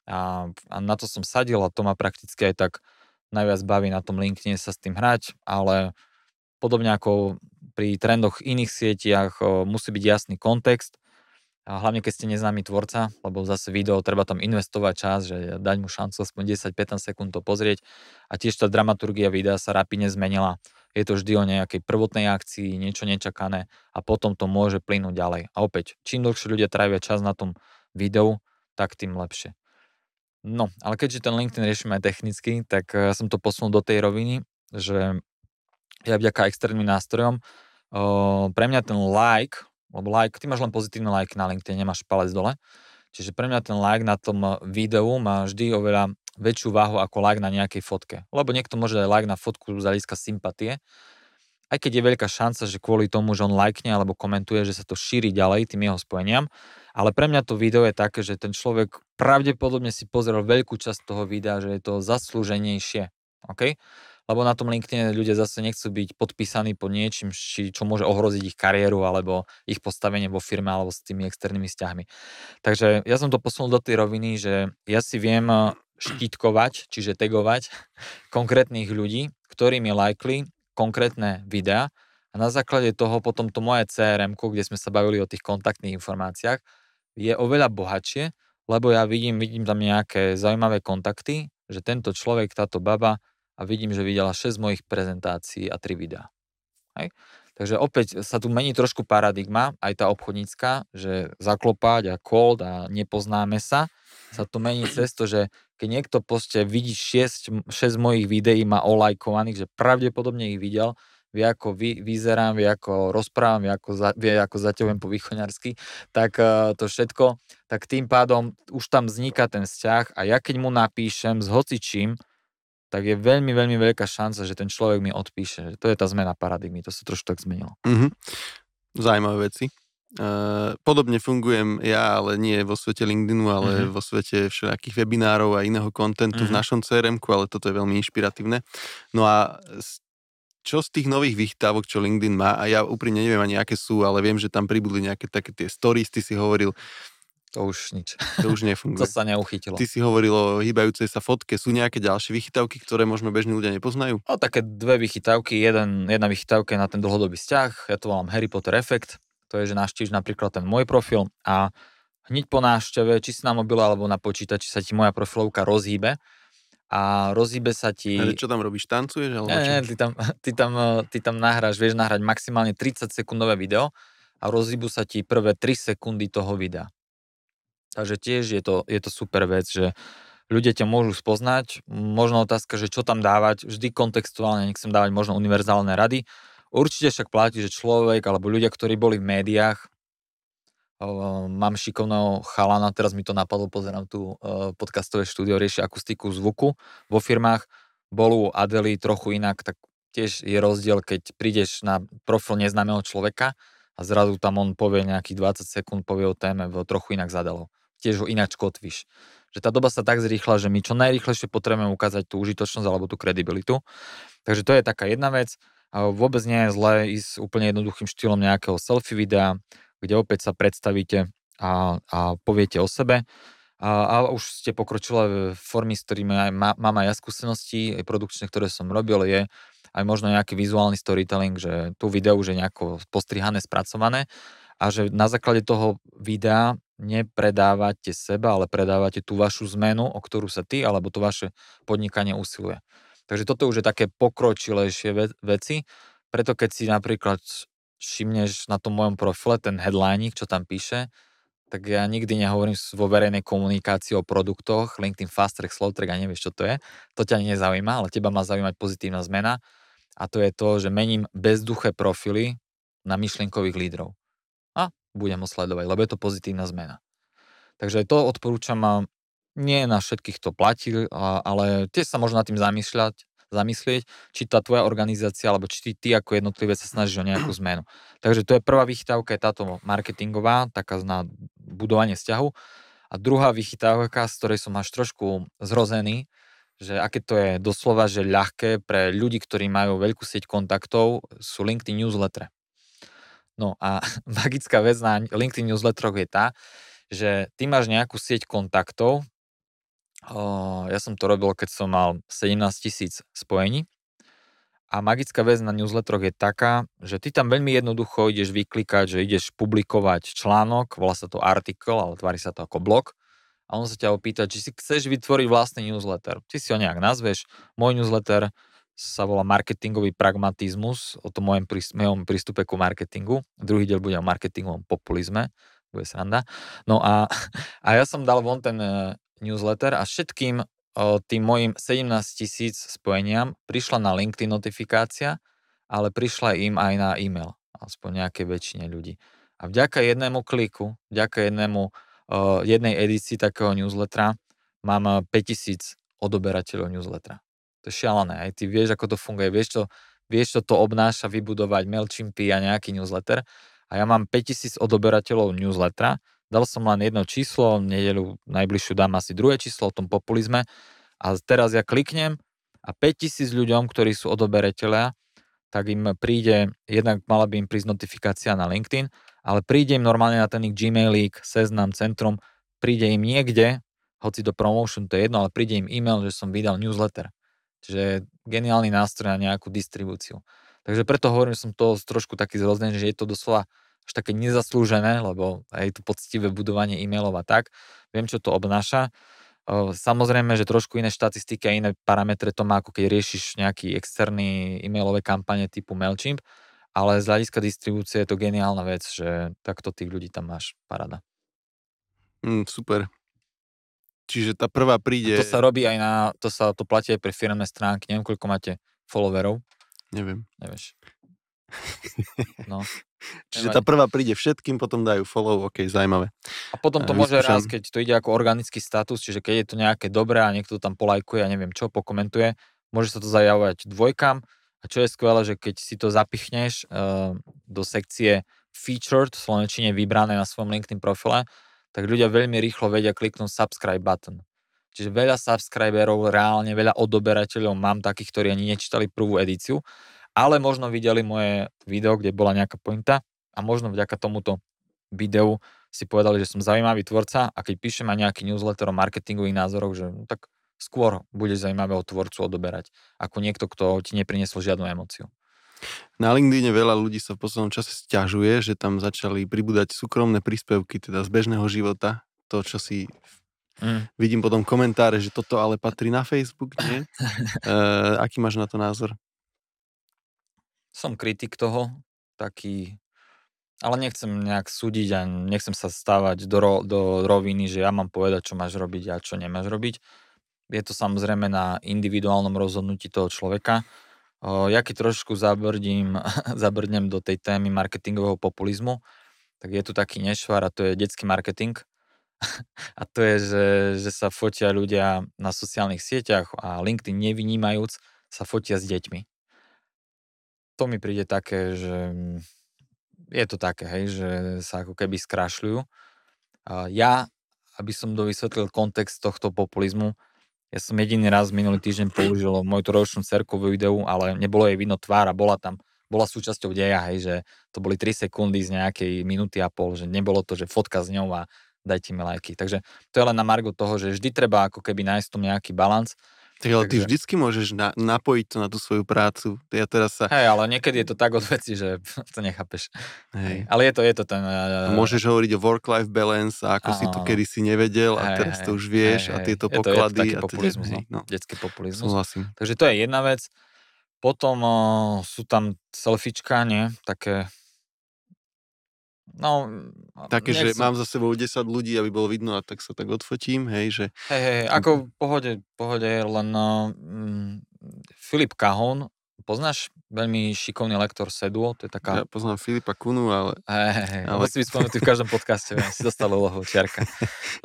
A, a na to som sadil a to ma prakticky aj tak najviac baví na tom LinkedIn sa s tým hrať, ale podobne ako pri trendoch iných sieťach musí byť jasný kontext, a hlavne keď ste neznámy tvorca, lebo zase video treba tam investovať čas, že dať mu šancu aspoň 10-15 sekúnd to pozrieť a tiež tá dramaturgia videa sa rapidne zmenila. Je to vždy o nejakej prvotnej akcii, niečo nečakané a potom to môže plynúť ďalej. A opäť, čím dlhšie ľudia trávia čas na tom videu, tak tým lepšie. No, ale keďže ten LinkedIn riešime aj technicky, tak ja som to posunul do tej roviny, že ja vďaka externým nástrojom, o, pre mňa ten like, lebo like, ty máš len pozitívne like na LinkedIn, nemáš palec dole, čiže pre mňa ten like na tom videu má vždy oveľa väčšiu váhu ako like na nejakej fotke. Lebo niekto môže dať like na fotku z hľadiska sympatie, aj keď je veľká šanca, že kvôli tomu, že on lajkne alebo komentuje, že sa to šíri ďalej tým jeho spojeniam, ale pre mňa to video je také, že ten človek pravdepodobne si pozrel veľkú časť toho videa, že je to zaslúženejšie. OK? Lebo na tom LinkedIn ľudia zase nechcú byť podpísaní pod niečím, či, čo môže ohroziť ich kariéru alebo ich postavenie vo firme alebo s tými externými vzťahmi. Takže ja som to posunul do tej roviny, že ja si viem eh, štítkovať, čiže tagovať konkrétnych ľudí, ktorí mi lajkli konkrétne videá a na základe toho potom to moje CRM, kde sme sa bavili o tých kontaktných informáciách, je oveľa bohatšie, lebo ja vidím, vidím tam nejaké zaujímavé kontakty, že tento človek, táto baba a vidím, že videla 6 mojich prezentácií a 3 videá. Hej? Takže opäť sa tu mení trošku paradigma, aj tá obchodnícka, že zaklopať a cold a nepoznáme sa, sa to mení cez to, že keď niekto proste vidí 6, 6 mojich videí, má olajkovaných, že pravdepodobne ich videl, vie ako vy, vyzerám, vie ako rozprávam, vie ako, za, vie ako zaťahujem po východňarsky, tak uh, to všetko, tak tým pádom už tam vzniká ten vzťah a ja keď mu napíšem s hocičím, tak je veľmi, veľmi veľká šanca, že ten človek mi odpíše. To je tá zmena paradigmy, to sa trošku tak zmenilo. Mm-hmm. Zaujímavé veci. Uh, podobne fungujem ja, ale nie vo svete LinkedInu, ale mm-hmm. vo svete všelijakých webinárov a iného kontentu mm-hmm. v mhm. našom crm ale toto je veľmi inšpiratívne. No a čo z tých nových vychytávok, čo LinkedIn má, a ja úprimne neviem ani aké sú, ale viem, že tam pribudli nejaké také tie stories, ty si hovoril, to už nič. To už nefunguje. to sa neuchytilo. Ty si hovoril o hýbajúcej sa fotke. Sú nejaké ďalšie vychytávky, ktoré možno bežní ľudia nepoznajú? No, také dve vychytávky. Jeden, jedna vychytávka je na ten dlhodobý vzťah. Ja to volám Harry Potter efekt. To je, že navštíviš napríklad ten môj profil a hneď po návšteve, či si na mobile alebo na počítači sa ti moja profilovka rozhýbe a rozhýbe sa ti... Ale čo tam robíš, tancuješ? Alebo nie, nie, ty tam, ty, tam, ty tam nahráš, vieš nahrať maximálne 30 sekundové video a rozhýbu sa ti prvé 3 sekundy toho videa. Takže tiež je to, je to super vec, že ľudia ťa môžu spoznať. Možno otázka, že čo tam dávať, vždy kontextuálne, nechcem dávať možno univerzálne rady. Určite však platí, že človek alebo ľudia, ktorí boli v médiách, mám šikovného chalana, teraz mi to napadlo, pozerám tu podcastové štúdio, rieši akustiku zvuku vo firmách, bol u Adely trochu inak, tak tiež je rozdiel, keď prídeš na profil neznámeho človeka a zrazu tam on povie nejakých 20 sekúnd, povie o téme, trochu inak zadalo tiež ho ináč kotvíš. že tá doba sa tak zrýchla, že my čo najrýchlejšie potrebujeme ukázať tú užitočnosť alebo tú kredibilitu. Takže to je taká jedna vec. Vôbec nie je zlé ísť úplne jednoduchým štýlom nejakého selfie videa, kde opäť sa predstavíte a, a poviete o sebe. A, a už ste pokročilé formy, s ktorými aj má, mám aj ja skúsenosti, aj produkčné, ktoré som robil, je aj možno nejaký vizuálny storytelling, že tu video už je nejako postrihané, spracované a že na základe toho videa nepredávate seba, ale predávate tú vašu zmenu, o ktorú sa ty alebo to vaše podnikanie usiluje. Takže toto už je také pokročilejšie veci, preto keď si napríklad všimneš na tom mojom profile ten headline, čo tam píše, tak ja nikdy nehovorím vo verejnej komunikácii o produktoch, LinkedIn Fast Track, Slow Track a nevieš, čo to je. To ťa nezaujíma, ale teba má zaujímať pozitívna zmena a to je to, že mením bezduché profily na myšlienkových lídrov budem ho sledovať, lebo je to pozitívna zmena. Takže to odporúčam, nie na všetkých to platí, ale tiež sa možno nad tým zamýšľať, zamyslieť, či tá tvoja organizácia, alebo či ty, ty ako jednotlivé sa snažíš o nejakú zmenu. Takže to je prvá vychytávka, je táto marketingová, taká na budovanie vzťahu. A druhá vychytávka, z ktorej som až trošku zrozený, že aké to je doslova, že ľahké pre ľudí, ktorí majú veľkú sieť kontaktov, sú LinkedIn newsletter. No a magická vec na LinkedIn newsletteroch je tá, že ty máš nejakú sieť kontaktov, ja som to robil, keď som mal 17 tisíc spojení a magická vec na newsletteroch je taká, že ty tam veľmi jednoducho ideš vyklikať, že ideš publikovať článok, volá sa to artikel, ale tvári sa to ako blog a on sa ťa opýta, či si chceš vytvoriť vlastný newsletter. Ty si ho nejak nazveš, môj newsletter sa volá marketingový pragmatizmus, o tom mojom, mojom prístupe ku marketingu. Druhý diel bude o marketingovom populizme, bude sranda. No a, a ja som dal von ten uh, newsletter a všetkým tým mojim 17 tisíc spojeniam prišla na LinkedIn notifikácia, ale prišla im aj na e-mail, aspoň nejakej väčšine ľudí. A vďaka jednému kliku, vďaka jednému, jednej edícii takého newslettera mám 5000 odoberateľov newslettera. To je šialené. Aj ty vieš, ako to funguje, vieš, čo, vieš, čo to obnáša vybudovať MailChimpy a nejaký newsletter. A ja mám 5000 odoberateľov newslettera, dal som len jedno číslo, nedelu najbližšiu dám asi druhé číslo o tom populizme a teraz ja kliknem a 5000 ľuďom, ktorí sú odoberateľia, tak im príde, jednak mala by im prísť notifikácia na LinkedIn, ale príde im normálne na ten ich Gmailik, Seznam, Centrum, príde im niekde, hoci do promotion to je jedno, ale príde im e-mail, že som vydal newsletter. Čiže geniálny nástroj na nejakú distribúciu. Takže preto hovorím, že som to trošku taký zrozdený, že je to doslova až také nezaslúžené, lebo aj to poctivé budovanie e-mailov a tak. Viem, čo to obnáša. Samozrejme, že trošku iné štatistiky a iné parametre to má, ako keď riešiš nejaký externý e-mailové kampane typu MailChimp, ale z hľadiska distribúcie je to geniálna vec, že takto tých ľudí tam máš. Parada. Mm, super. Čiže tá prvá príde... A to sa robí aj na, to sa to platí aj pre firmné stránky, neviem, koľko máte followerov. Neviem. Nevieš. No. Čiže tá prvá príde všetkým, potom dajú follow, ok, zaujímavé. A potom to môže raz, keď to ide ako organický status, čiže keď je to nejaké dobré a niekto to tam polajkuje a neviem čo, pokomentuje, môže sa to zajavovať dvojkam. A čo je skvelé, že keď si to zapichneš uh, do sekcie featured, v Slovenčine vybrané na svojom LinkedIn profile, tak ľudia veľmi rýchlo vedia kliknúť subscribe button. Čiže veľa subscriberov, reálne veľa odoberateľov mám takých, ktorí ani nečítali prvú edíciu, ale možno videli moje video, kde bola nejaká pointa a možno vďaka tomuto videu si povedali, že som zaujímavý tvorca a keď píšem aj nejaký newsletter o marketingových názoroch, že no, tak skôr bude zaujímavého tvorcu odoberať, ako niekto, kto ti neprinesol žiadnu emociu. Na LinkedIne veľa ľudí sa v poslednom čase stiažuje, že tam začali pribúdať súkromné príspevky, teda z bežného života. To, čo si mm. vidím potom komentáre, že toto ale patrí na Facebook, nie? e, aký máš na to názor? Som kritik toho, taký, ale nechcem nejak súdiť a nechcem sa stávať do, ro, do roviny, že ja mám povedať, čo máš robiť a čo nemáš robiť. Je to samozrejme na individuálnom rozhodnutí toho človeka ja keď trošku zabrdím, zabrdnem do tej témy marketingového populizmu, tak je tu taký nešvar a to je detský marketing. a to je, že, že sa fotia ľudia na sociálnych sieťach a LinkedIn nevynímajúc sa fotia s deťmi. To mi príde také, že je to také, hej, že sa ako keby skrašľujú. Ja aby som dovysvetlil kontext tohto populizmu, ja som jediný raz minulý týždeň použil moju trojročnú cerku vo videu, ale nebolo jej vidno tvár a bola tam, bola súčasťou deja, hej, že to boli 3 sekundy z nejakej minúty a pol, že nebolo to, že fotka s ňou a dajte mi lajky. Takže to je len na margo toho, že vždy treba ako keby nájsť tu nejaký balans tak ale Takže... ty vždycky môžeš na, napojiť to na tú svoju prácu. Ja teraz sa... Hej, ale niekedy je to tak od veci, že to nechápeš. Hej. Ale je to, je to ten... Uh... Môžeš hovoriť o work-life balance a ako Aha. si to kedy si nevedel a hej, teraz hej, to už vieš hej, a tieto je poklady. To, je to a populizmus, hej, no. detský populizmus. Súhlasím. Takže to je jedna vec. Potom uh, sú tam selfiečka, nie? Také No, Také, že mám za sebou 10 ľudí, aby bolo vidno a tak sa tak odfotím, hej, že... Hej, hej, ako v pohode, pohode, len uh, Filip Kahon Poznáš veľmi šikovný lektor Seduo? To je taká... Ja poznám Filipa Kunu, ale... Hej, hej, hej. Ale... Musí byť spomenutý v každom podcaste, ja si dostal úlohu čiarka.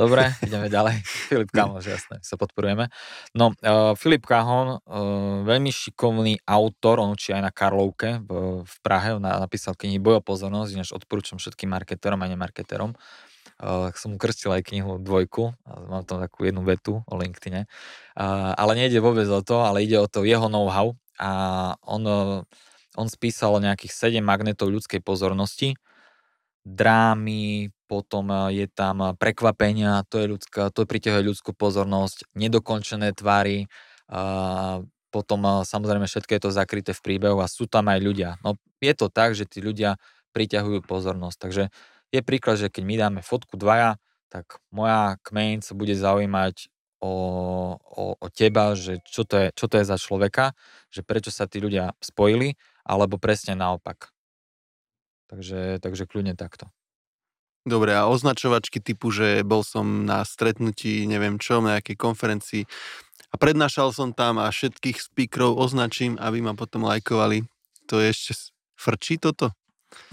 Dobre, ideme ďalej. Filip Kahon, že jasné, sa podporujeme. No, uh, Filip Kahon, uh, veľmi šikovný autor, on učí aj na Karlovke v, v Prahe, na, napísal knihy Boj o pozornosť, ináč odporúčam všetkým marketerom a nemarketerom. Uh, som mu krstil aj knihu dvojku, mám tam takú jednu vetu o LinkedIne. Uh, ale nejde vôbec o to, ale ide o to jeho know-how, a on, on spísal nejakých 7 magnetov ľudskej pozornosti, drámy, potom je tam prekvapenia, to je ľudská, to priťahuje ľudskú pozornosť, nedokončené tvary, a potom samozrejme všetko je to zakryté v príbehu a sú tam aj ľudia. No je to tak, že tí ľudia priťahujú pozornosť, takže je príklad, že keď my dáme fotku dvaja, tak moja kmeň sa bude zaujímať o, o, o teba, že čo to, je, čo to je za človeka, že prečo sa tí ľudia spojili, alebo presne naopak. Takže, takže kľudne takto. Dobre, a označovačky typu, že bol som na stretnutí, neviem čo, na nejakej konferencii a prednášal som tam a všetkých speakerov označím, aby ma potom lajkovali. To je ešte frčí toto?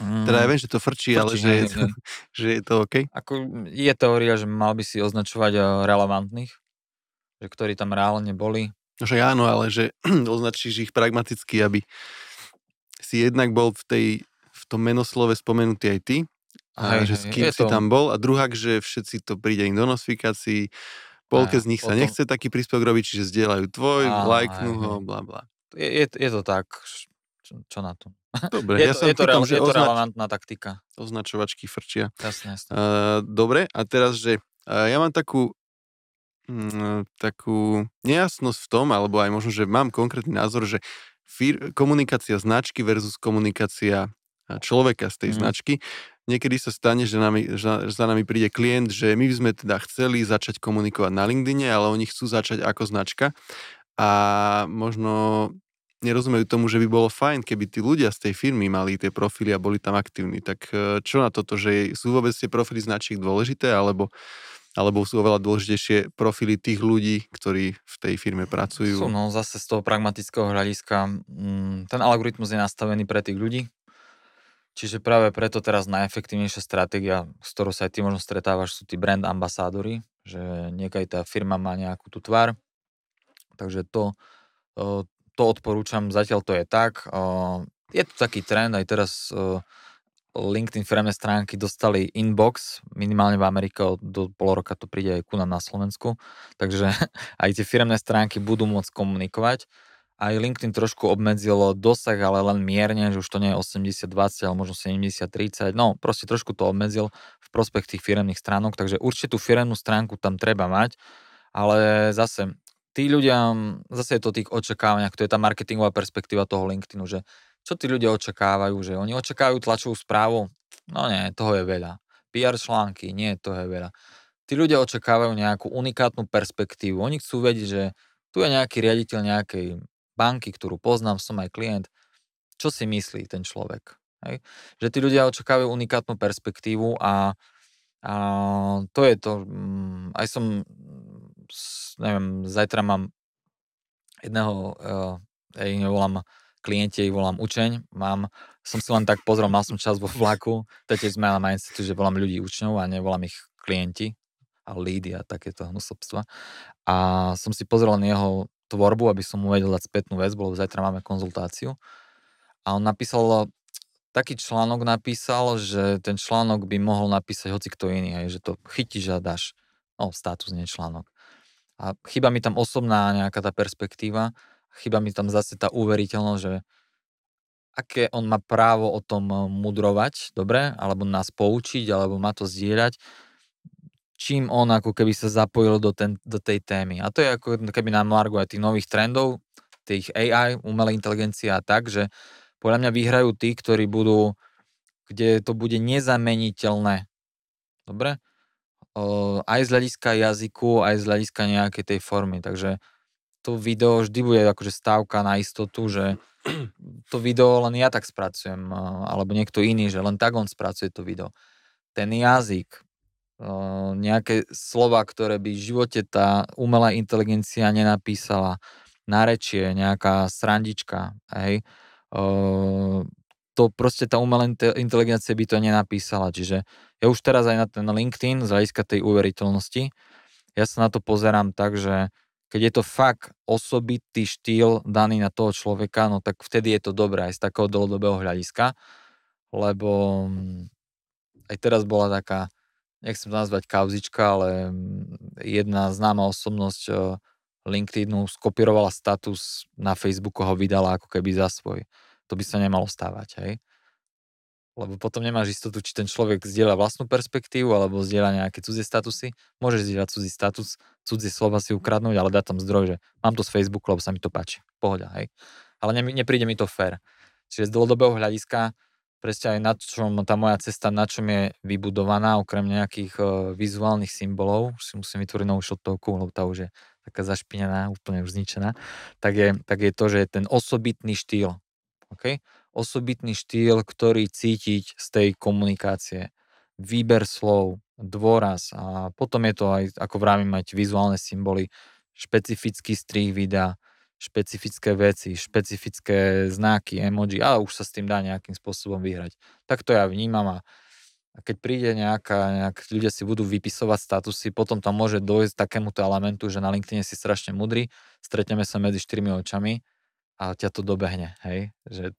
Mm. Teda ja viem, že to frčí, frčí ale že je, to, že je to OK? Ako je teória, že mal by si označovať eh, relevantných, ktorí tam reálne boli. No však áno, ale že označíš ich pragmaticky, aby si jednak bol v, tej, v tom menoslove spomenutý aj ty, a hej, že s kým si to... tam bol a druhák, že všetci to príde im do notifikácií, polke z nich sa potom... nechce taký príspevok robiť, čiže zdieľajú tvoj, Aha, lajknú ho, bla bla. Je, je, je to tak, čo, čo na to? Dobre, je ja to, je to, real, že je to označ... relevantná taktika. Označovačky frčia. Jasne, jasne. Uh, dobre, a teraz, že uh, ja mám takú takú nejasnosť v tom, alebo aj možno, že mám konkrétny názor, že fir- komunikácia značky versus komunikácia človeka z tej mm. značky. Niekedy sa stane, že, nami, že za nami príde klient, že my by sme teda chceli začať komunikovať na LinkedIne, ale oni chcú začať ako značka a možno nerozumejú tomu, že by bolo fajn, keby tí ľudia z tej firmy mali tie profily a boli tam aktívni. Tak e, čo na toto, že sú vôbec tie profily značiek dôležité, alebo alebo sú oveľa dôležitejšie profily tých ľudí, ktorí v tej firme pracujú? Sú, no zase z toho pragmatického hľadiska, mm, ten algoritmus je nastavený pre tých ľudí, čiže práve preto teraz najefektívnejšia stratégia, s ktorou sa aj ty možno stretávaš, sú tí brand ambasádory, že niekaj tá firma má nejakú tú tvár, takže to, to odporúčam, zatiaľ to je tak. Je to taký trend, aj teraz LinkedIn firemné stránky dostali inbox, minimálne v Amerike, do pol roka to príde aj ku nám na Slovensku, takže aj tie firemné stránky budú môcť komunikovať. Aj LinkedIn trošku obmedzilo dosah, ale len mierne, že už to nie je 80-20, ale možno 70-30, no proste trošku to obmedzil v prospech tých firemných stránok, takže určite tú firemnú stránku tam treba mať, ale zase tí ľudia, zase je to tých očakávaniach, to je tá marketingová perspektíva toho LinkedInu, že čo tí ľudia očakávajú, že oni očakávajú tlačovú správu? No nie, toho je veľa. PR články, nie, toho je veľa. Tí ľudia očakávajú nejakú unikátnu perspektívu. Oni chcú vedieť, že tu je nejaký riaditeľ nejakej banky, ktorú poznám, som aj klient. Čo si myslí ten človek? Hej? Že tí ľudia očakávajú unikátnu perspektívu a, a to je to. Mm, aj som, neviem, zajtra mám jedného, uh, ja ich nevolám klienti ich volám učeň, mám, som si len tak pozrel, mal som čas vo vlaku, to tiež zmena mindsetu, že volám ľudí učňov a nevolám ich klienti a lídy a takéto hnusobstva. A som si pozrel len jeho tvorbu, aby som mu vedel dať spätnú väzbu, lebo zajtra máme konzultáciu. A on napísal, taký článok napísal, že ten článok by mohol napísať hoci kto iný, aj, že to chytíš a dáš. no status, nie článok. A chyba mi tam osobná nejaká tá perspektíva, chyba mi tam zase tá uveriteľnosť, že aké on má právo o tom eh, mudrovať, dobre, alebo nás poučiť, alebo má to zdieľať, čím on ako keby sa zapojil do, ten, do tej témy. A to je ako keby na Margo aj tých nových trendov, tých AI, umelej inteligencie a tak, že podľa mňa vyhrajú tí, ktorí budú, kde to bude nezameniteľné. Dobre? O, aj z hľadiska jazyku, aj z hľadiska nejakej tej formy. Takže to video vždy bude akože stávka na istotu, že to video len ja tak spracujem, alebo niekto iný, že len tak on spracuje to video. Ten jazyk, nejaké slova, ktoré by v živote tá umelá inteligencia nenapísala, narečie, nejaká srandička, hej, to proste tá umelá inteligencia by to nenapísala, čiže ja už teraz aj na ten LinkedIn z hľadiska tej uveriteľnosti, ja sa na to pozerám tak, že keď je to fakt osobitý štýl daný na toho človeka, no tak vtedy je to dobré aj z takého dlhodobého hľadiska, lebo mm, aj teraz bola taká nechcem to nazvať kauzička, ale mm, jedna známa osobnosť eh, LinkedInu skopírovala status na Facebooku, ho vydala ako keby za svoj. To by sa nemalo stávať, hej? Lebo potom nemáš istotu, či ten človek zdieľa vlastnú perspektívu alebo zdieľa nejaké cudzie statusy. Môžeš zdieľať cudzí status, cudzie slova si ukradnúť, ale dá tam zdroj, že mám to z Facebooku, lebo sa mi to páči. Pohoda, hej? Ale ne, nepríde mi to fér. Čiže z dlhodobého hľadiska presne aj na čom tá moja cesta, na čom je vybudovaná, okrem nejakých uh, vizuálnych symbolov, už si musím vytvoriť novú šotovku, lebo tá už je taká zašpinená, úplne už zničená, tak je, tak je to, že je ten osobitný štýl. Okay? Osobitný štýl, ktorý cítiť z tej komunikácie. Výber slov, dôraz a potom je to aj, ako vravím, mať vizuálne symboly, špecifický strih videa, špecifické veci, špecifické znaky, emoji, ale už sa s tým dá nejakým spôsobom vyhrať. Tak to ja vnímam a, a keď príde nejaká, nejak, ľudia si budú vypisovať statusy, potom tam môže dojsť takémuto elementu, že na LinkedIn si strašne mudrý, stretneme sa medzi štyrmi očami a ťa to dobehne, hej, že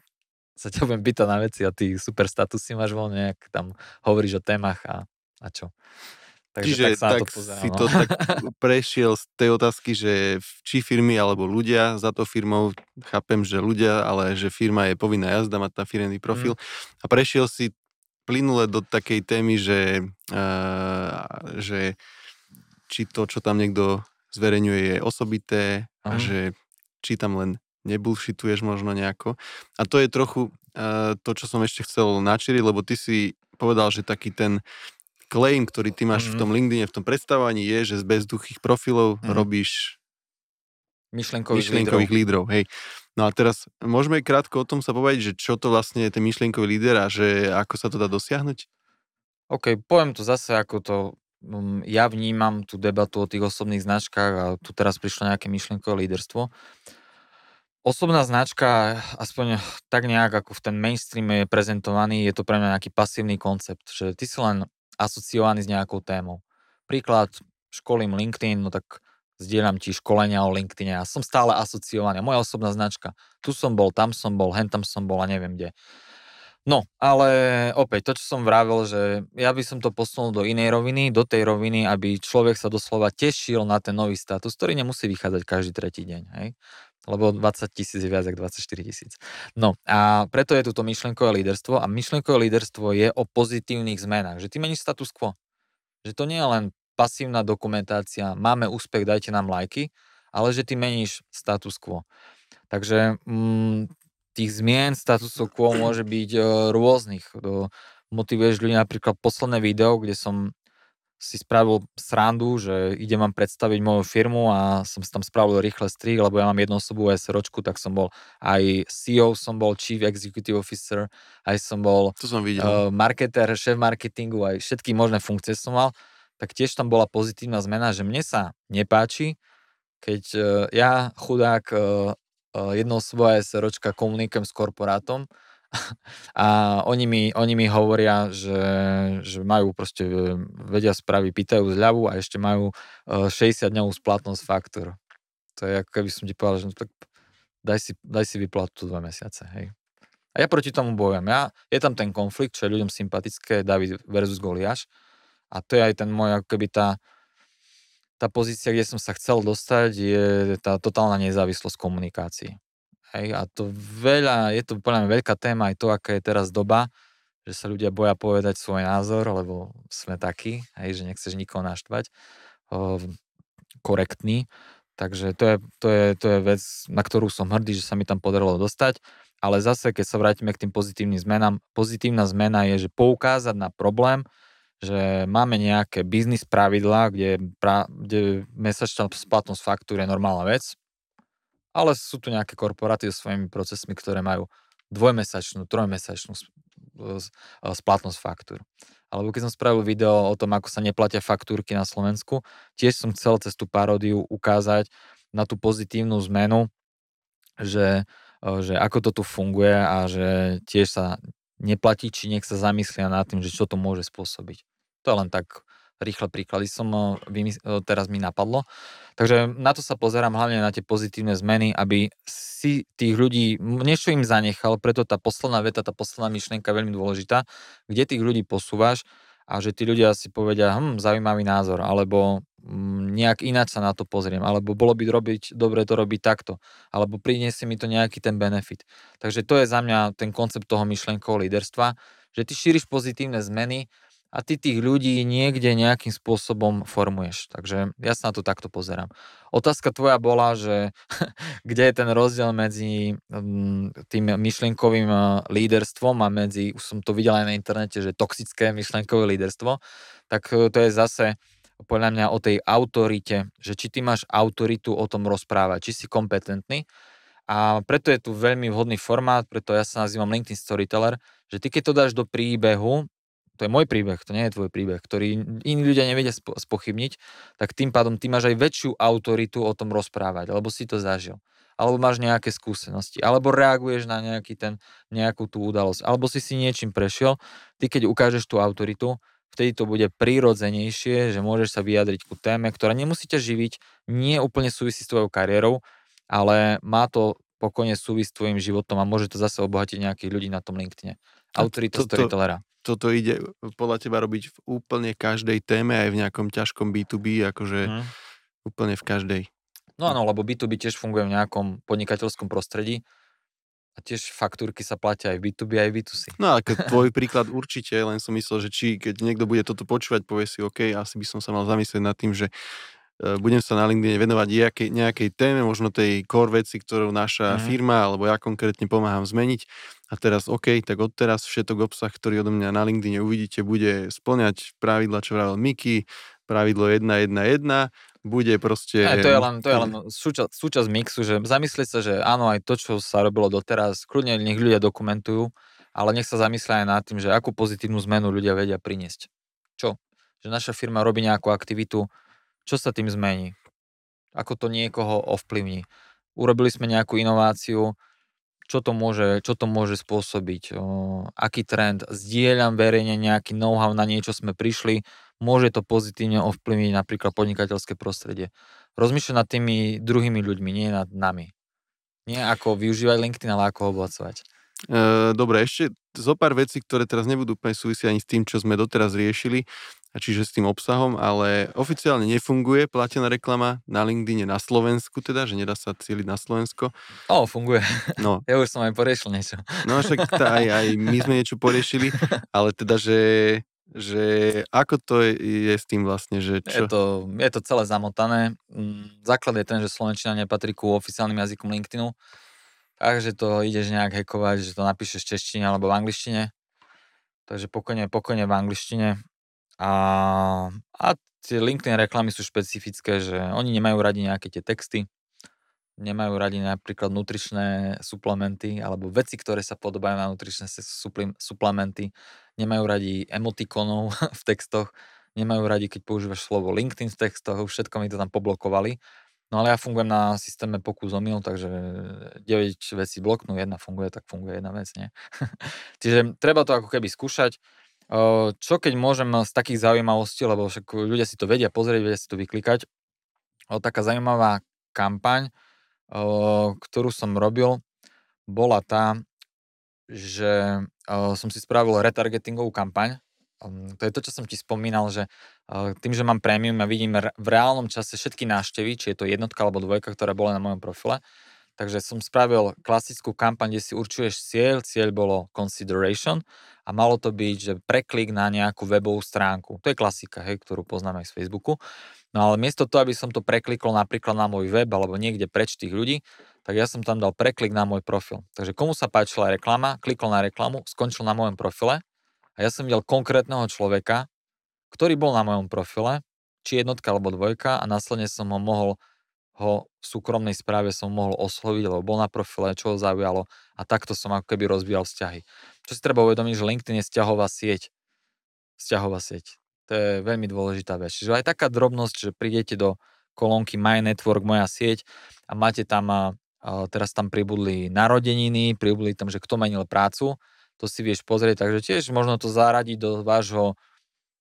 sa ťa budem pýtať na veci a ty super statusy máš voľne, nejak tam hovoríš o témach a, a čo. Takže Čiže tak, sa tak to pozerám, si no. to tak prešiel z tej otázky, že či firmy alebo ľudia za to firmou, chápem, že ľudia, ale že firma je povinná jazda, mať tam firmný profil. Mm. A prešiel si plynule do takej témy, že, uh, že či to, čo tam niekto zverejňuje, je osobité a že či tam len nebulšituješ možno nejako. A to je trochu uh, to, čo som ešte chcel načíriť, lebo ty si povedal, že taký ten claim, ktorý ty máš mm-hmm. v tom LinkedIne, v tom predstavovaní je, že z bezduchých profilov mm-hmm. robíš myšlienkových, myšlienkových lídrov. lídrov. Hej. No a teraz môžeme krátko o tom sa povedať, že čo to vlastne je ten myšlienkový líder a že ako sa to dá dosiahnuť? OK, poviem to zase, ako to um, ja vnímam tú debatu o tých osobných značkách a tu teraz prišlo nejaké myšlienkové líderstvo. Osobná značka, aspoň tak nejak ako v ten mainstream je prezentovaný, je to pre mňa nejaký pasívny koncept, že ty si len asociovaný s nejakou témou. Príklad, školím LinkedIn, no tak zdieľam ti školenia o LinkedIn a som stále asociovaný. Moja osobná značka. Tu som bol, tam som bol, hen tam som bol a neviem kde. No, ale opäť, to, čo som vravel, že ja by som to posunul do inej roviny, do tej roviny, aby človek sa doslova tešil na ten nový status, ktorý nemusí vychádzať každý tretí deň, hej? Lebo 20 tisíc je viac ako 24 tisíc. No a preto je tu to myšlenkové líderstvo a myšlenkové líderstvo je o pozitívnych zmenách, že ty meníš status quo. Že to nie je len pasívna dokumentácia, máme úspech, dajte nám lajky, ale že ty meníš status quo. Takže mm, tých zmien statusu quo môže byť uh, rôznych. Uh, motivuješ ľudí napríklad posledné video, kde som si spravil srandu, že idem vám predstaviť moju firmu a som si tam spravil rýchle strih, lebo ja mám jednu osobu SROčku, tak som bol aj CEO, som bol Chief Executive Officer, aj som bol to som videl. Uh, marketer, šéf marketingu, aj všetky možné funkcie som mal, tak tiež tam bola pozitívna zmena, že mne sa nepáči, keď uh, ja chudák uh, jednoosobová SROčka komunikujem s korporátom a oni mi, oni mi hovoria, že, že majú proste, e, vedia správy, pýtajú zľavu a ešte majú 60 e, dňovú splatnosť faktor. To je ako keby som ti povedal, že no, tak daj si, daj si vyplatu dva mesiace, hej. A ja proti tomu bojujem. Ja, je tam ten konflikt, čo je ľuďom sympatické, David versus Goliáš. A to je aj ten môj, ako keby tá, tá pozícia, kde som sa chcel dostať, je tá totálna nezávislosť komunikácií. Hej, a to veľa, je to podľa mňa veľká téma aj to, aká je teraz doba, že sa ľudia boja povedať svoj názor, lebo sme takí, hej, že nechceš nikoho naštvať, o, korektný. Takže to je, to, je, to je vec, na ktorú som hrdý, že sa mi tam podarilo dostať. Ale zase, keď sa vrátime k tým pozitívnym zmenám, pozitívna zmena je, že poukázať na problém, že máme nejaké biznis pravidlá, kde, pra, kde mesačná splatnosť faktúry je normálna vec, ale sú tu nejaké korporáty so svojimi procesmi, ktoré majú dvojmesačnú, trojmesačnú splatnosť faktúr. Alebo keď som spravil video o tom, ako sa neplatia faktúrky na Slovensku, tiež som chcel cez tú paródiu ukázať na tú pozitívnu zmenu, že, že ako to tu funguje a že tiež sa neplatí, či nech sa zamyslia nad tým, že čo to môže spôsobiť. To je len tak rýchle príklady som vymysl- teraz mi napadlo. Takže na to sa pozerám hlavne na tie pozitívne zmeny, aby si tých ľudí, niečo im zanechal, preto tá posledná veta, tá posledná myšlienka je veľmi dôležitá, kde tých ľudí posúvaš a že tí ľudia si povedia, hm, zaujímavý názor, alebo hm, nejak ináč sa na to pozriem, alebo bolo by robiť, dobre to robiť takto, alebo priniesie mi to nejaký ten benefit. Takže to je za mňa ten koncept toho myšlienkového líderstva, že ty šíriš pozitívne zmeny a ty tých ľudí niekde nejakým spôsobom formuješ. Takže ja sa na to takto pozerám. Otázka tvoja bola, že kde je ten rozdiel medzi mm, tým myšlienkovým eh, líderstvom a medzi, už som to videl aj na internete, že toxické myšlienkové líderstvo, tak eh, to je zase podľa mňa o tej autorite, že či ty máš autoritu o tom rozprávať, či si kompetentný. A preto je tu veľmi vhodný formát, preto ja sa nazývam LinkedIn Storyteller, že ty keď to dáš do príbehu, to je môj príbeh, to nie je tvoj príbeh, ktorý iní ľudia nevedia spochybniť, tak tým pádom ty máš aj väčšiu autoritu o tom rozprávať, alebo si to zažil. Alebo máš nejaké skúsenosti, alebo reaguješ na nejaký ten, nejakú tú udalosť, alebo si si niečím prešiel, ty keď ukážeš tú autoritu, vtedy to bude prírodzenejšie, že môžeš sa vyjadriť ku téme, ktorá nemusí ťa živiť, nie úplne súvisí s tvojou kariérou, ale má to pokojne súvisť s tvojim životom a môže to zase obohatiť nejakých ľudí na tom LinkedIne. Autorita to, to, storytellera toto ide podľa teba robiť v úplne každej téme, aj v nejakom ťažkom B2B, akože hmm. úplne v každej. No áno, lebo B2B tiež funguje v nejakom podnikateľskom prostredí a tiež faktúrky sa platia aj v B2B, aj v B2C. No a keď tvoj príklad určite, len som myslel, že či keď niekto bude toto počúvať, povie si, OK, asi by som sa mal zamyslieť nad tým, že e, budem sa na LinkedIn venovať nejakej, nejakej téme, možno tej core veci, ktorú naša mm. firma, alebo ja konkrétne pomáham zmeniť a teraz OK, tak odteraz všetok obsah, ktorý odo mňa na LinkedIn uvidíte, bude splňať pravidla, čo vravel Miky, pravidlo 1.1.1, bude proste... Aj, to je len, to je len súčasť, súčasť mixu, že zamyslieť sa, že áno, aj to, čo sa robilo doteraz, kľudne nech ľudia dokumentujú, ale nech sa zamyslia aj nad tým, že akú pozitívnu zmenu ľudia vedia priniesť. Čo? Že naša firma robí nejakú aktivitu, čo sa tým zmení? Ako to niekoho ovplyvní? Urobili sme nejakú inováciu, čo to môže, čo to môže spôsobiť, aký trend, zdieľam verejne nejaký know-how, na niečo sme prišli, môže to pozitívne ovplyvniť napríklad podnikateľské prostredie. Rozmýšľať nad tými druhými ľuďmi, nie nad nami. Nie ako využívať LinkedIn, ale ako ho obohacovať. E, dobre, ešte zo pár vecí, ktoré teraz nebudú úplne súvisieť ani s tým, čo sme doteraz riešili, a čiže s tým obsahom, ale oficiálne nefunguje platená reklama na LinkedIne na Slovensku, teda, že nedá sa cieliť na Slovensko. O, funguje. No. Ja už som aj poriešil niečo. No však tá, aj, aj my sme niečo poriešili, ale teda, že že ako to je, je s tým vlastne, že čo? Je to, je to celé zamotané. Mm, základ je ten, že Slovenčina nepatrí ku oficiálnym jazykom LinkedInu, takže to ideš nejak hekovať, že to napíšeš v češtine alebo v angličtine. Takže pokojne, pokojne v angličtine. A, a tie LinkedIn reklamy sú špecifické, že oni nemajú radi nejaké tie texty, nemajú radi napríklad nutričné suplementy alebo veci, ktoré sa podobajú na nutričné suplementy, nemajú radi emotikonov v textoch, nemajú radi, keď používaš slovo LinkedIn v textoch, všetko mi to tam poblokovali. No ale ja fungujem na systéme pokus omyl, takže 9 vecí bloknú, jedna funguje, tak funguje jedna vec, nie? Čiže treba to ako keby skúšať. Čo keď môžem z takých zaujímavostí, lebo však ľudia si to vedia pozrieť, vedia si to vyklikať. Taká zaujímavá kampaň, ktorú som robil, bola tá, že som si spravil retargetingovú kampaň. Um, to je to, čo som ti spomínal, že tým, že mám prémium a vidím v reálnom čase všetky návštevy, či je to jednotka alebo dvojka, ktoré boli na mojom profile, takže som spravil klasickú kampaň, kde si určuješ cieľ, cieľ bolo consideration a malo to byť, že preklik na nejakú webovú stránku. To je klasika, hej, ktorú poznáme aj z Facebooku. No ale miesto toho, aby som to preklikol napríklad na môj web alebo niekde preč tých ľudí, tak ja som tam dal preklik na môj profil. Takže komu sa páčila reklama, klikol na reklamu, skončil na mojom profile a ja som videl konkrétneho človeka, ktorý bol na mojom profile, či jednotka alebo dvojka a následne som ho mohol ho v súkromnej správe som mohol osloviť, lebo bol na profile, čo ho zaujalo a takto som ako keby rozvíjal vzťahy. Čo si treba uvedomiť, že LinkedIn je vzťahová sieť. Vzťahová sieť. To je veľmi dôležitá vec. Čiže aj taká drobnosť, že prídete do kolónky My Network, moja sieť a máte tam, a teraz tam pribudli narodeniny, pribudli tam, že kto menil prácu, to si vieš pozrieť, takže tiež možno to zaradiť do vášho,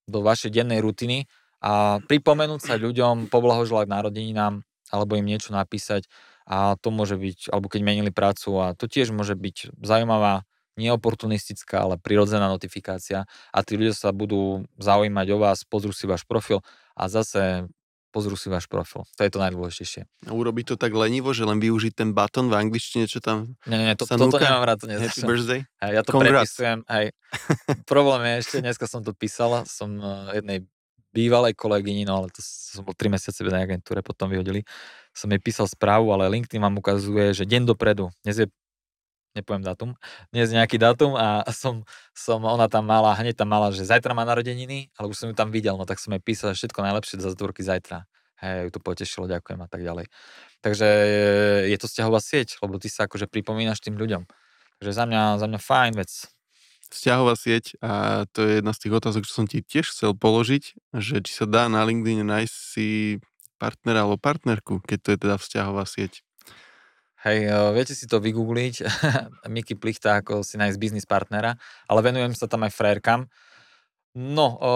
do vašej dennej rutiny a pripomenúť sa ľuďom, poblahoželať narodeninám alebo im niečo napísať a to môže byť, alebo keď menili prácu a to tiež môže byť zaujímavá neoportunistická, ale prirodzená notifikácia a tí ľudia sa budú zaujímať o vás, pozrú si váš profil a zase pozrú si váš profil. To je to najdôležitejšie. A urobiť to tak lenivo, že len využiť ten button v angličtine, čo tam Nie, nie, to, sa toto núka? nemám rád, to Happy birthday? Hej, ja to Congrats. prepisujem, aj problém je ešte, dneska som to písal, som eh, jednej bývalej kolegyni, no ale to som bol 3 mesiace v agentúre, potom vyhodili, som jej písal správu, ale LinkedIn vám ukazuje, že deň dopredu, dnes je nepoviem dátum, dnes nejaký dátum a som, som, ona tam mala, hneď tam mala, že zajtra má narodeniny, ale už som ju tam videl, no tak som jej písal, všetko najlepšie do zatvorky zajtra. Hej, ju to potešilo, ďakujem a tak ďalej. Takže je to vzťahová sieť, lebo ty sa akože pripomínaš tým ľuďom. Takže za mňa, za mňa fajn vec. Vzťahová sieť a to je jedna z tých otázok, čo som ti tiež chcel položiť, že či sa dá na LinkedIn nájsť si partnera alebo partnerku, keď to je teda vzťahová sieť. Hej, eh, viete si to vygoogliť, Miky Plichta ako si nájsť biznis partnera, ale venujem sa tam aj frajerkám. No, o,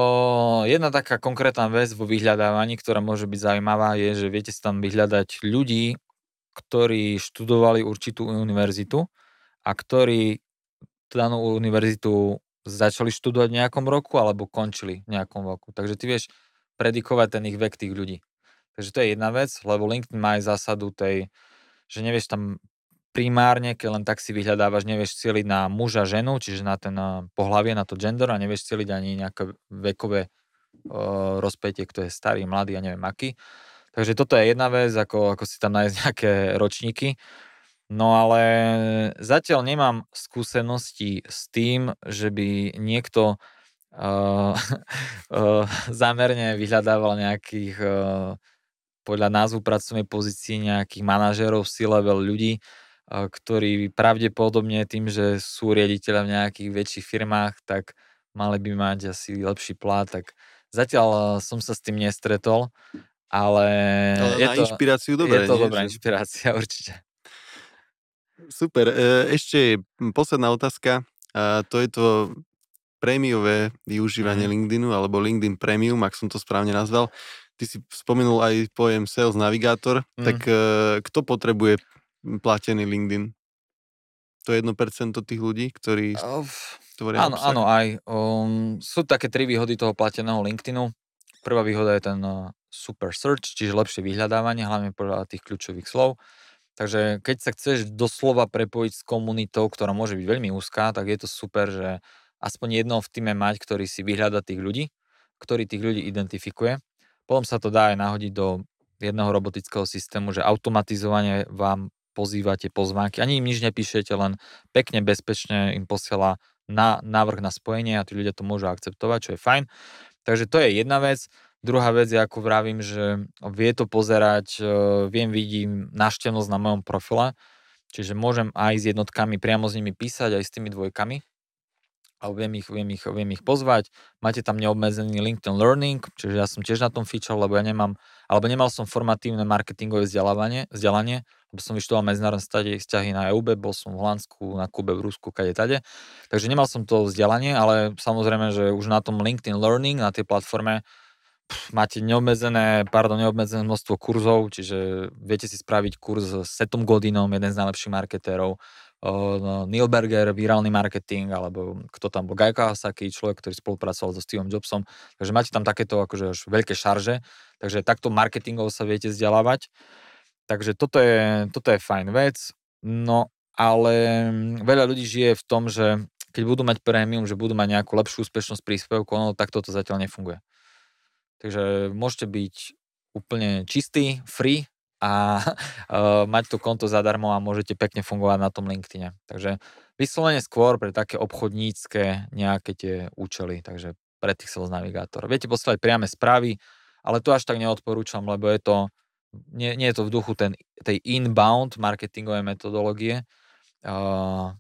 jedna taká konkrétna vec vo vyhľadávaní, ktorá môže byť zaujímavá, je, že viete si tam vyhľadať ľudí, ktorí študovali určitú univerzitu a ktorí danú univerzitu začali študovať v nejakom roku alebo končili v nejakom roku. Takže ty vieš predikovať ten ich vek tých ľudí. Takže to je jedna vec, lebo LinkedIn má aj zásadu tej, že nevieš tam primárne, keď len tak si vyhľadávaš, nevieš cieliť na muža, ženu, čiže na ten eh, pohlavie, na to gender a nevieš cieliť ani nejaké vekové uh, rozpätie, kto je starý, mladý a neviem aký. Takže toto je jedna vec, ako, ako si tam nájsť nejaké ročníky. No ale zatiaľ nemám skúsenosti s tým, že by niekto uh, uh, zámerne vyhľadával nejakých uh, podľa názvu pracovnej pozícii nejakých manažérov, C-level ľudí, ktorí pravdepodobne tým, že sú riaditeľa v nejakých väčších firmách, tak mali by mať asi lepší plát, tak zatiaľ som sa s tým nestretol, ale, Ale je na to, inšpiráciu dobre, je to nie? dobrá inšpirácia určite. Super. E, Ešte posledná otázka. To je to prémiové využívanie Mhm. LinkedInu alebo LinkedIn Premium, ak som to správne nazval. Ty si spomenul aj pojem Sales Navigator, Mhm. tak e, kto potrebuje platený LinkedIn? To 1% tých ľudí, ktorí Uf, tvoria Áno, obsah? áno, aj. Um, sú také tri výhody toho plateného LinkedInu. Prvá výhoda je ten uh, super search, čiže lepšie vyhľadávanie, hlavne podľa tých kľúčových slov. Takže keď sa chceš doslova prepojiť s komunitou, ktorá môže byť veľmi úzká, tak je to super, že aspoň jedno v týme mať, ktorý si vyhľada tých ľudí, ktorý tých ľudí identifikuje. Potom sa to dá aj nahodiť do jedného robotického systému, že automatizovane vám pozývate pozvánky, ani im nič nepíšete, len pekne, bezpečne im posiela na návrh na spojenie a tí ľudia to môžu akceptovať, čo je fajn. Takže to je jedna vec. Druhá vec je, ako vravím, že vie to pozerať, e, viem, vidím návštevnosť na mojom profile, čiže môžem aj s jednotkami priamo s nimi písať, aj s tými dvojkami, alebo viem ich, viem ich, viem ich pozvať. Máte tam neobmedzený LinkedIn Learning, čiže ja som tiež na tom feature, lebo ja nemám, alebo nemal som formatívne marketingové vzdelávanie, vzdelanie lebo som vyštudoval medzinárodné vzťahy, vzťahy na EUB, bol som v Holandsku, na Kube, v Rusku, kade tade. Takže nemal som to vzdelanie, ale samozrejme, že už na tom LinkedIn Learning, na tej platforme, pff, máte neobmedzené, pardon, neobmedzené množstvo kurzov, čiže viete si spraviť kurz s Setom Godinom, jeden z najlepších marketérov, Neil Berger, virálny marketing, alebo kto tam bol, Guy Kawasaki, človek, ktorý spolupracoval so Steveom Jobsom. Takže máte tam takéto akože už veľké šarže, takže takto marketingov sa viete vzdelávať. Takže toto je, toto je fajn vec. No ale veľa ľudí žije v tom, že keď budú mať prémium, že budú mať nejakú lepšiu úspešnosť príspevku, no tak toto zatiaľ nefunguje. Takže môžete byť úplne čistý, free a uh, mať to konto zadarmo a môžete pekne fungovať na tom LinkedIne. Takže vyslovene skôr pre také obchodnícke nejaké tie účely, takže pre tých sales navigátorov. Viete poslať priame správy, ale to až tak neodporúčam, lebo je to, nie, nie je to v duchu ten, tej inbound marketingovej metodológie, uh,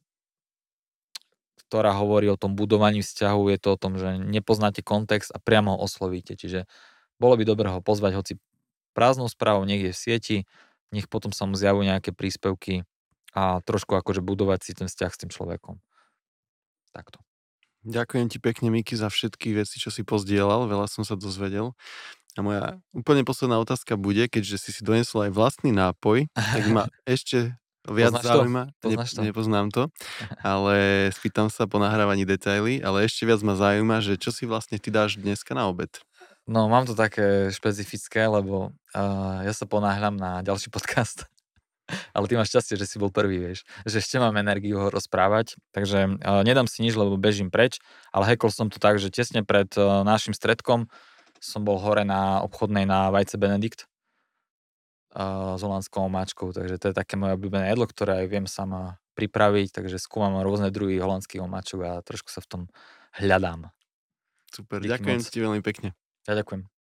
ktorá hovorí o tom budovaní vzťahu, je to o tom, že nepoznáte kontext a priamo ho oslovíte. Čiže bolo by dobré ho pozvať hoci prázdnou správou niekde v sieti, nech potom sa mu zjavujú nejaké príspevky a trošku akože budovať si ten vzťah s tým človekom. Takto. Ďakujem ti pekne, Miky, za všetky veci, čo si pozdielal. Veľa som sa dozvedel. A moja úplne posledná otázka bude, keďže si si donesol aj vlastný nápoj, tak ma ešte viac Poznáš zaujíma. to? Poznáš to? Nepoznám to, ale spýtam sa po nahrávaní detaily, ale ešte viac ma zaujíma, že čo si vlastne ty dáš dneska na obed. No, mám to také špecifické, lebo uh, ja sa ponáhľam na ďalší podcast. Ale ty máš šťastie, že si bol prvý, vieš. Že ešte mám energiu ho rozprávať, takže uh, nedám si nič, lebo bežím preč, ale hekol som to tak, že tesne pred uh, našim stredkom som bol hore na obchodnej na Vajce Benedikt uh, s holandskou omáčkou, takže to je také moje obľúbené jedlo, ktoré aj viem sama pripraviť, takže skúmam rôzne druhy holandských omáčok a trošku sa v tom hľadám. Super, Díky ďakujem moc. ti veľmi pekne. Ja ďakujem.